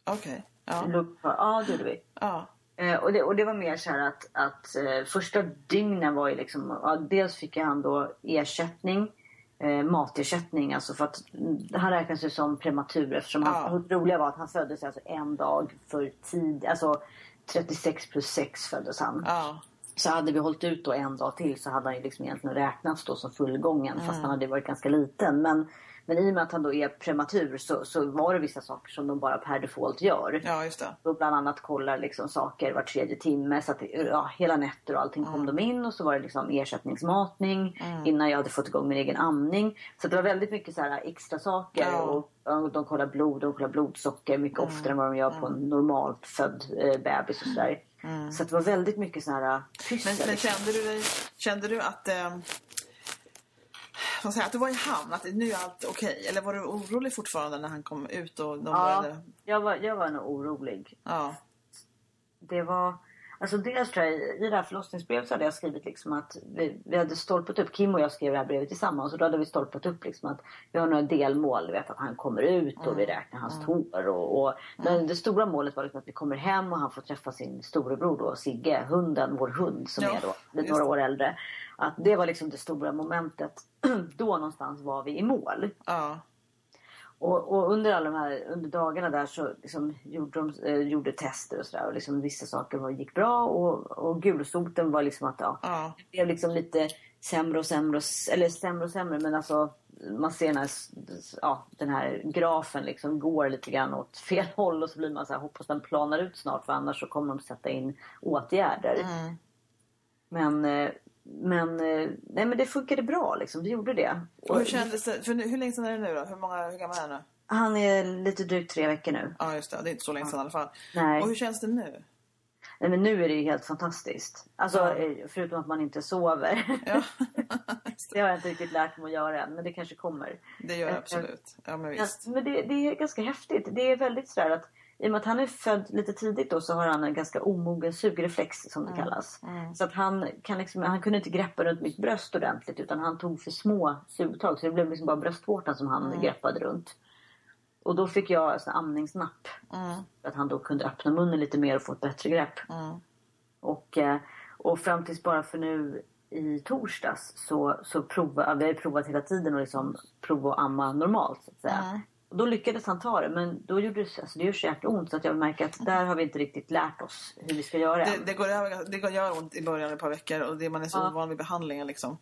Speaker 1: Okej.
Speaker 2: Vi
Speaker 1: Ja.
Speaker 2: kvar, ja, det gjorde vi.
Speaker 1: ja.
Speaker 2: Eh, och, det, och det var mer så här att, att eh, första dygnen var ju liksom, ja, dels fick han då ersättning, eh, matersättning, alltså för att mm, han räknas ju som prematur eftersom
Speaker 1: Ja.
Speaker 2: han, det roliga var att han föddes alltså en dag för tid, alltså 36 plus 6 föddes han.
Speaker 1: ja.
Speaker 2: Så hade vi hållit ut då en dag till så hade han ju liksom egentligen räknats då som fullgången fast han hade varit ganska liten. Men, men i och med att han då är prematur så, så var det vissa saker som de bara per default gör.
Speaker 1: Ja, just det.
Speaker 2: Och bland annat kollar liksom saker var tredje timme. Så att ja, hela nätter och allting kom de in. Och så var det liksom ersättningsmatning innan jag hade fått igång min egen amning. Så det var väldigt mycket så här extra saker.
Speaker 1: Ja.
Speaker 2: Och, och de kollar blod, de kollar blodsocker mycket oftare än vad de gör på en normalt född eh, bebis och sådär. Så att det var väldigt mycket så här pyssel.
Speaker 1: Men, men
Speaker 2: liksom.
Speaker 1: kände du dig, kände du att, eh, säger, jag, att du var i hamn? Att nu är allt okej? Eller var du orolig fortfarande när han kom ut och de
Speaker 2: Ja,
Speaker 1: började?
Speaker 2: jag var, jag var nog orolig.
Speaker 1: Ja.
Speaker 2: det var... Alltså dels tror jag, i det här förlossningsbrevet så hade jag skrivit liksom att vi, vi hade stolpat upp, Kim och jag skrev det här brevet tillsammans och då hade vi stolpat upp liksom att vi har några delmål. Vi vet att han kommer ut och vi räknar hans tår. Och, och, Men det stora målet var liksom att vi kommer hem och han får träffa sin storebror då, Sigge, hunden, vår hund som
Speaker 1: Ja,
Speaker 2: är då några år äldre. Att det var liksom det stora momentet. *clears throat* då någonstans var vi i mål.
Speaker 1: Ja.
Speaker 2: Och, och under alla de här under dagarna där så liksom gjorde de eh, gjorde tester och sådär. Och liksom vissa saker var, gick bra och, och gulsoten var liksom att ja,
Speaker 1: Ja.
Speaker 2: det blev liksom lite sämre och sämre. Och, eller sämre och sämre men alltså man ser när s- ja, den här grafen liksom går lite grann åt fel *laughs* håll och så blir man så här hoppas den planar ut snart för annars så kommer de sätta in åtgärder.
Speaker 1: Mm.
Speaker 2: Men, eh, men, eh, nej, men det funkade bra liksom. Det gjorde det.
Speaker 1: Och hur kändes det? För nu, hur länge sedan är det nu då? Hur, många, hur gammal är han nu?
Speaker 2: Han är lite drygt tre veckor nu.
Speaker 1: Ja, just det. Det är inte så länge sedan i alla fall.
Speaker 2: Nej.
Speaker 1: Och hur känns det nu?
Speaker 2: Nej, men nu är det ju helt fantastiskt. Alltså,
Speaker 1: Ja.
Speaker 2: eh, förutom att man inte sover.
Speaker 1: Ja, *laughs*
Speaker 2: det har jag inte riktigt lärt mig att göra än, men det kanske kommer.
Speaker 1: det gör det absolut. Ja, men
Speaker 2: Ja,
Speaker 1: visst.
Speaker 2: men det, det är ganska häftigt. Det är väldigt sådär att i och med att han är född lite tidigt då så har han en ganska omogen sugreflex som det kallas. Så att han, kan liksom, han kunde inte greppa runt mitt bröst ordentligt utan han tog för små sugtag. Så det blev liksom bara bröstvårtan som han greppade runt. Och då fick jag alltså, amningsnapp.
Speaker 1: Mm.
Speaker 2: För att han då kunde öppna munnen lite mer och få ett bättre grepp.
Speaker 1: Mm.
Speaker 2: Och, eh, och fram tills bara för nu i torsdags så, så prova, vi har provat hela tiden att liksom prova att amma normalt så att säga. Då lyckades han ta det men då gjorde det, alltså det så jäkla ont så att jag märker att där har vi inte riktigt lärt oss hur vi ska göra
Speaker 1: Det, det, går det går gör ont i början ett par veckor och det, man är så
Speaker 2: Ja.
Speaker 1: ovan vid behandlingen. Liksom.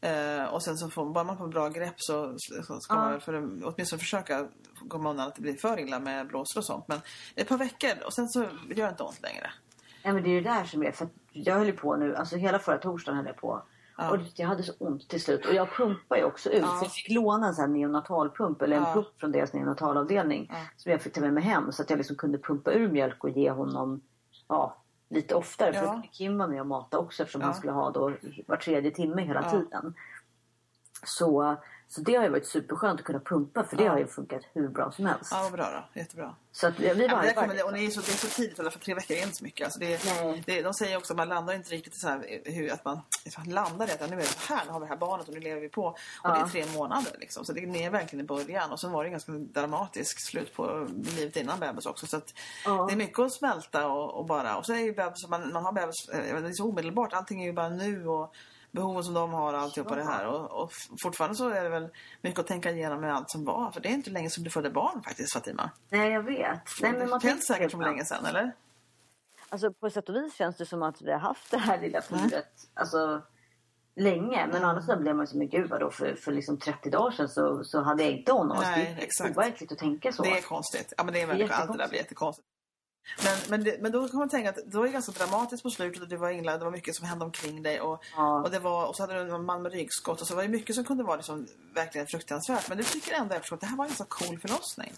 Speaker 1: Eh, och sen så får bara man får bra grepp så, så ska
Speaker 2: Ja.
Speaker 1: man för, åtminstone försöka komma undan att det blir för illa med blåsor och sånt. Men ett par veckor och sen så gör det inte ont längre.
Speaker 2: Nej men det är ju det där som är för jag höll på nu, alltså hela förra torsdagen höll jag på.
Speaker 1: Ja.
Speaker 2: Och jag hade så ont till slut och jag pumpar ju också ut.
Speaker 1: Ja.
Speaker 2: Så jag fick låna en sån här neonatalpump eller en
Speaker 1: Ja.
Speaker 2: pump från deras neonatalavdelning.
Speaker 1: Ja.
Speaker 2: Som jag fick ta med mig hem så att jag liksom kunde pumpa ur mjölk och ge honom ja, lite oftare. För då kunde Kim vara med och mata också eftersom han skulle ha då var tredje timme hela tiden. Så, så det har ju varit superskönt att kunna pumpa för det
Speaker 1: Ja.
Speaker 2: har ju funkat hur bra som helst.
Speaker 1: Ja, bra då. Jättebra.
Speaker 2: Så att vi
Speaker 1: Ja,
Speaker 2: var
Speaker 1: men det, kommer, och det, är så, det är så tidigt, för tre veckor är inte så mycket. Alltså det,
Speaker 2: Nej.
Speaker 1: det, de säger också att man landar inte riktigt så här, hur, att man, man landar i att nu är det så här, nu har vi det här barnet och nu lever vi på. Och det är
Speaker 2: Ja.
Speaker 1: tre månader liksom. Så det är verkligen i början. Och sen var det ganska dramatiskt slut på livet innan bebis också. Så att
Speaker 2: Ja.
Speaker 1: det är mycket att smälta och, och bara. Och så är ju bebis, man, man har bebis, eh, det är så omedelbart. Allting är ju bara nu och behoven som de har och alltihopa
Speaker 2: Ja.
Speaker 1: det här. Och, och fortfarande så är det väl mycket att tänka igenom med allt som var. För det är inte länge som du födde barn faktiskt Fatima.
Speaker 2: Nej jag vet. Nej, men man
Speaker 1: det känns säkert som länge sedan eller?
Speaker 2: Alltså på sätt och vis känns det som att vi har haft det här lilla
Speaker 1: Mm.
Speaker 2: fodret alltså, länge. Men å andra sidan blev man ju så, men gud vadå, för, för liksom 30 dagar sedan så, så hade jag inte honom. Alltså,
Speaker 1: Nej,
Speaker 2: det är
Speaker 1: exakt.
Speaker 2: overkligt att tänka så.
Speaker 1: Det är konstigt. Ja, men det är väldigt, allt det där blir jättekonstigt. Men, men, det, men då kan man tänka att det var ganska dramatiskt på slutet och du var inlagd, det var mycket som hände omkring dig och,
Speaker 2: Ja.
Speaker 1: och, det var, och så hade du en man med ryggskott och så var det mycket som kunde vara liksom verkligen fruktansvärt. Men du tycker ändå att det här var en ganska cool förlossning.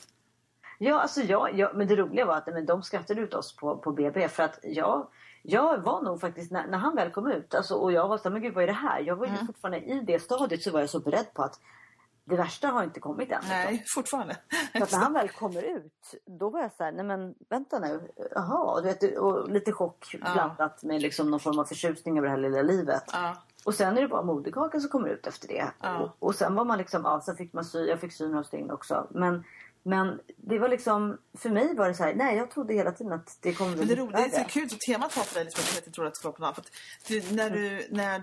Speaker 2: Ja, alltså jag, jag, men det roliga var att men de skrattade ut oss på, på BB för att jag, jag var nog faktiskt, när, när han väl kom ut alltså, och jag var så här, men gud vad är det här? Jag var
Speaker 1: Mm.
Speaker 2: ju fortfarande i det stadiet så var jag så beredd på att det värsta har inte kommit än. liksom.
Speaker 1: Nej, fortfarande.
Speaker 2: Så att när han väl kommer ut, då var jag så här, nej men vänta nu, jaha, du vet, och lite chock
Speaker 1: Ja.
Speaker 2: blandat med liksom någon form av förtjusning över det här lilla livet.
Speaker 1: Ja.
Speaker 2: Och sen är det bara moderkakan som kommer ut efter det.
Speaker 1: Ja.
Speaker 2: Och, och sen var man liksom, ja sen fick man sy, jag fick sy några stygn också. Men, men det var liksom, för mig var det så här, nej jag trodde hela tiden att det kommer
Speaker 1: Men det,
Speaker 2: bli
Speaker 1: roligt, det är så kul, så temat var för dig liksom, att du inte trodde att skulle vara på. För att du, när du, när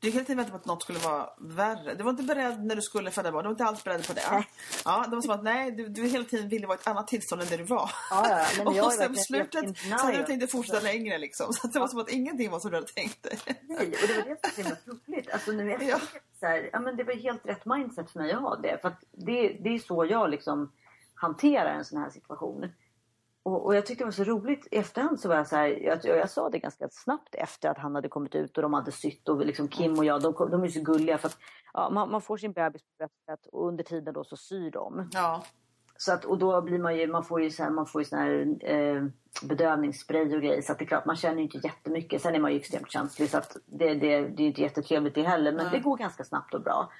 Speaker 1: du, Du hela tiden väntade på att något skulle vara värre. Du var inte beredd när du skulle föda barn. Du var inte alls beredd på det. Ja, det var som att nej, du, du hela tiden ville vara i ett annat tillstånd än det du var.
Speaker 2: Ja, ja, men *laughs*
Speaker 1: och sen på slutet så hade du tänkt fortsätta längre liksom. Så det var som att ingenting var som du hade tänkt dig.
Speaker 2: Nej, och det var det som var så roligt. Alltså nu är
Speaker 1: Ja.
Speaker 2: så här, ja, men det var helt rätt mindset för mig att ha det. För att det, det är så jag liksom hanterar en sån här situation. Och, och jag tyckte det var så roligt. I efterhand så var jag så här, jag, jag sa det ganska snabbt efter att han hade kommit ut och de hade sytt och liksom Kim och jag, de, de är så gulliga för att ja, man, man får sin bebis på bröstet och under tiden då så syr de.
Speaker 1: Ja,
Speaker 2: Så att, och då blir man ju, man får ju så här, man får ju sån här eh, bedövningsspray och grejer. Så att det är klart, man känner ju inte jättemycket. Sen är man ju extremt känslig så att det, det, det är inte jättetrevligt det heller. Men
Speaker 1: Nej.
Speaker 2: det går ganska snabbt och bra.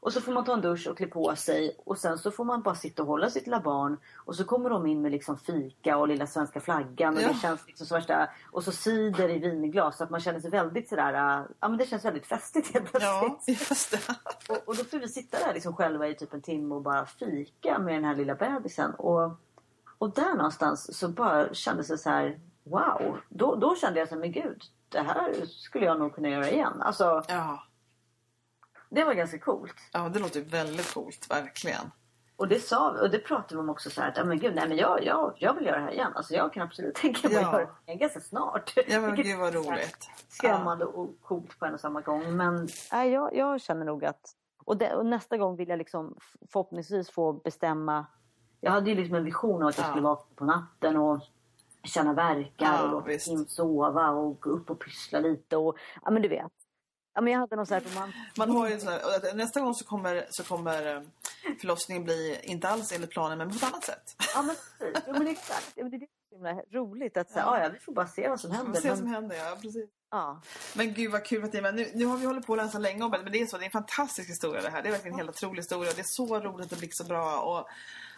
Speaker 2: Och så får man ta en dusch och klä på sig. Och sen så får man bara sitta och hålla sitt lilla barn. Och så kommer de in med liksom fika och lilla svenska flaggan. Och
Speaker 1: Ja.
Speaker 2: det känns liksom som värsta... Och så cider i vinglas. Så att man känner sig väldigt sådär... äh, Ja men det känns väldigt festligt helt plötsligt.
Speaker 1: ja just *laughs* det.
Speaker 2: Och, och då får vi sitta där liksom själva i typ en timme och bara fika med den här lilla bebisen. Och, och där någonstans så bara kändes det så här, wow. Då, då kände jag så här, men gud, det här skulle jag nog kunna göra igen. Alltså,
Speaker 1: Ja.
Speaker 2: Det var ganska coolt.
Speaker 1: ja, det låter väldigt coolt, verkligen.
Speaker 2: Och det sa vi, och det pratade vi om också så här, att, ja, men gud, nej men jag, jag, jag vill göra det här igen. Alltså jag kan absolut tänka mig
Speaker 1: Ja.
Speaker 2: att göra det igen ganska snart.
Speaker 1: Ja, men gud vad roligt. *laughs*
Speaker 2: skrämmande och coolt på en och samma gång. Men nej, jag, jag känner nog att... Och, det, och nästa gång vill jag liksom förhoppningsvis få bestämma... Jag hade ju liksom en vision av att jag
Speaker 1: Ja.
Speaker 2: skulle vakna på natten och känna verkar
Speaker 1: Ja,
Speaker 2: och låta sova och gå upp och pyssla lite. Och, ja men du vet. Ja, men jag hade någon så här roman...
Speaker 1: Man har ju så här, och nästa gång så kommer, så kommer eh, förlossningen bli, inte alls enligt planen, men på ett annat sätt.
Speaker 2: Ja men precis. Ja, men exakt. Ja, men det är så himla roligt. Att säga,
Speaker 1: Ja.
Speaker 2: ja. ja, vi får bara se vad som
Speaker 1: Vi får
Speaker 2: händer.
Speaker 1: se vad som händer, ja precis.
Speaker 2: ja.
Speaker 1: Men gud vad kul att ni är med. Nu, nu har vi hållit på att läsa länge om det, men det är så, det är en fantastisk historia det här. Det är verkligen en helt otrolig historia. Det är så roligt att det blir så bra. Och,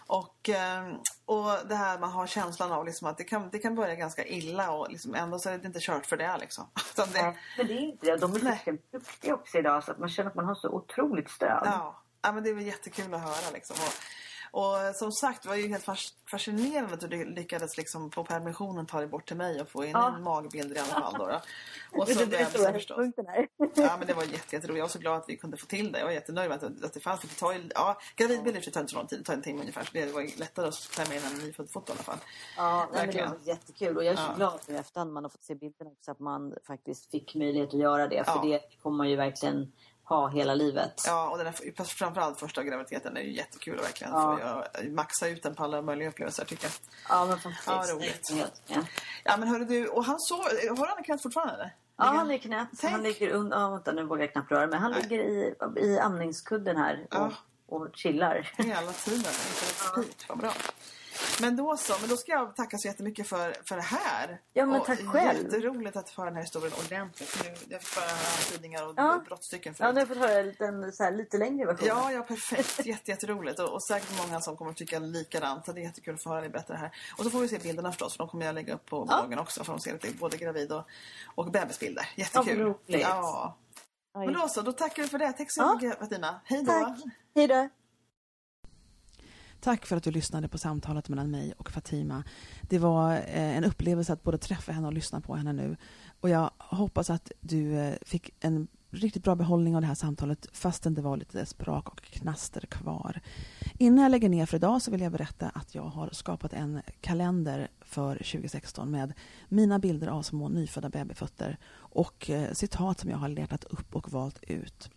Speaker 1: och, eh, och det här man har känslan av liksom att det kan, det kan börja ganska illa och liksom ändå så är det inte kört för det. Liksom. *laughs* Utan det
Speaker 2: Nej, men det är inte det. De är extremt duktiga också idag så att man känner att man har så otroligt stöd.
Speaker 1: Ja, ja men det är väl jättekul att höra liksom. Och, och som sagt, det var ju helt fas- fascinerande att du lyckades liksom på permissionen ta dig bort till mig och få in
Speaker 2: Ja.
Speaker 1: en magbild i alla fall. Då, då. Och så
Speaker 2: berätta
Speaker 1: bebisen
Speaker 2: vad
Speaker 1: förstås. Ja men det var jätte, jätteroligt. Jag var så glad att vi kunde få till det. Jag var jättenöjd med att, att det fanns. För det tar ju, ja, gravidbilder tar inte så lång tid. Det tar en timme ungefär. Det var lättare att klämma in en nyfödd foto i alla fall.
Speaker 2: Ja, nej, men det var jättekul. Och jag är så
Speaker 1: Ja.
Speaker 2: glad nu efterhand man har fått se bilderna också. Att man faktiskt fick möjlighet att göra det. För
Speaker 1: Ja.
Speaker 2: det kommer man ju verkligen ha hela livet.
Speaker 1: Ja, och den här, framförallt första graviditeten är ju jättekul att verkligen
Speaker 2: Ja.
Speaker 1: få göra- maxa ut den på alla möjliga upplevelser tycker jag.
Speaker 2: Ja, men fantastiskt.
Speaker 1: Ja, roligt.
Speaker 2: Helt, ja.
Speaker 1: Ja men hörru du, och han sov, har han knät fortfarande eller?
Speaker 2: ja, han ligger i knät.
Speaker 1: Tänk.
Speaker 2: Han ligger under... Ja, vänta, nu vågar jag knappt röra mig. Han
Speaker 1: Nej.
Speaker 2: ligger i, i amningskudden här och,
Speaker 1: Ja.
Speaker 2: och chillar.
Speaker 1: Hela tiden. Pip, vad bra. Men då så, men då ska jag tacka så jättemycket för, för det här.
Speaker 2: Ja, men
Speaker 1: och
Speaker 2: tack själv.
Speaker 1: Jätteroligt att få höra den här historien ordentligt. Nu, jag fick bara höra antydningar och
Speaker 2: Ja.
Speaker 1: brottstycken
Speaker 2: Ja,
Speaker 1: förut.
Speaker 2: nu har jag fått höra en liten, så här, lite längre version.
Speaker 1: Ja, ja perfekt. *laughs* Jätte, jätteroligt. Och, och säkert många som kommer att tycka likadant. Så det är jättekul att få höra dig berätta det här. Och så får vi se bilderna förstås. För de kommer jag lägga upp på
Speaker 2: Ja.
Speaker 1: bloggen också. För de ser lite både gravid och, och bebisbilder.
Speaker 2: Ja,
Speaker 1: Jättekul. Ja.
Speaker 2: Oj.
Speaker 1: Men då så, då tackar vi för det. Tack så
Speaker 2: Ja.
Speaker 1: mycket Fatima. Hej då.
Speaker 2: Tack. Hej då.
Speaker 1: Tack för att du lyssnade på samtalet mellan mig och Fatima. Det var eh, en upplevelse att både träffa henne och lyssna på henne nu. Och jag hoppas att du eh, fick en riktigt bra behållning av det här samtalet fastän det var lite sprak och knaster kvar. Innan jag lägger ner för idag så vill jag berätta att jag har skapat en kalender för 2016 med mina bilder av små nyfödda babyfötter och eh, citat som jag har letat upp och valt ut.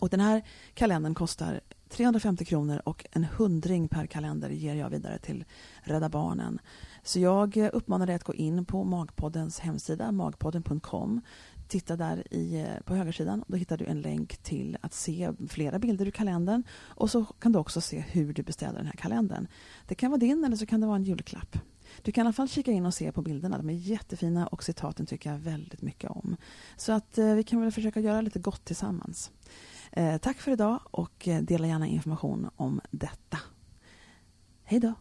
Speaker 1: Och den här kalendern kostar 350 kronor och en hundring per kalender ger jag vidare till Rädda Barnen. Så jag uppmanar dig att gå in på Magpoddens hemsida, magpodden.com. Titta där i, eh, på högersidan. Då hittar du en länk till att se flera bilder ur kalendern. Och så kan du också se hur du beställer den här kalendern. Det kan vara din eller så kan det vara en julklapp. Du kan i alla fall kika in och se på bilderna. De är jättefina och citaten tycker jag väldigt mycket om. Så att eh, vi kan väl försöka göra lite gott tillsammans. Eh, tack för idag och eh, dela gärna information om detta. Hej då!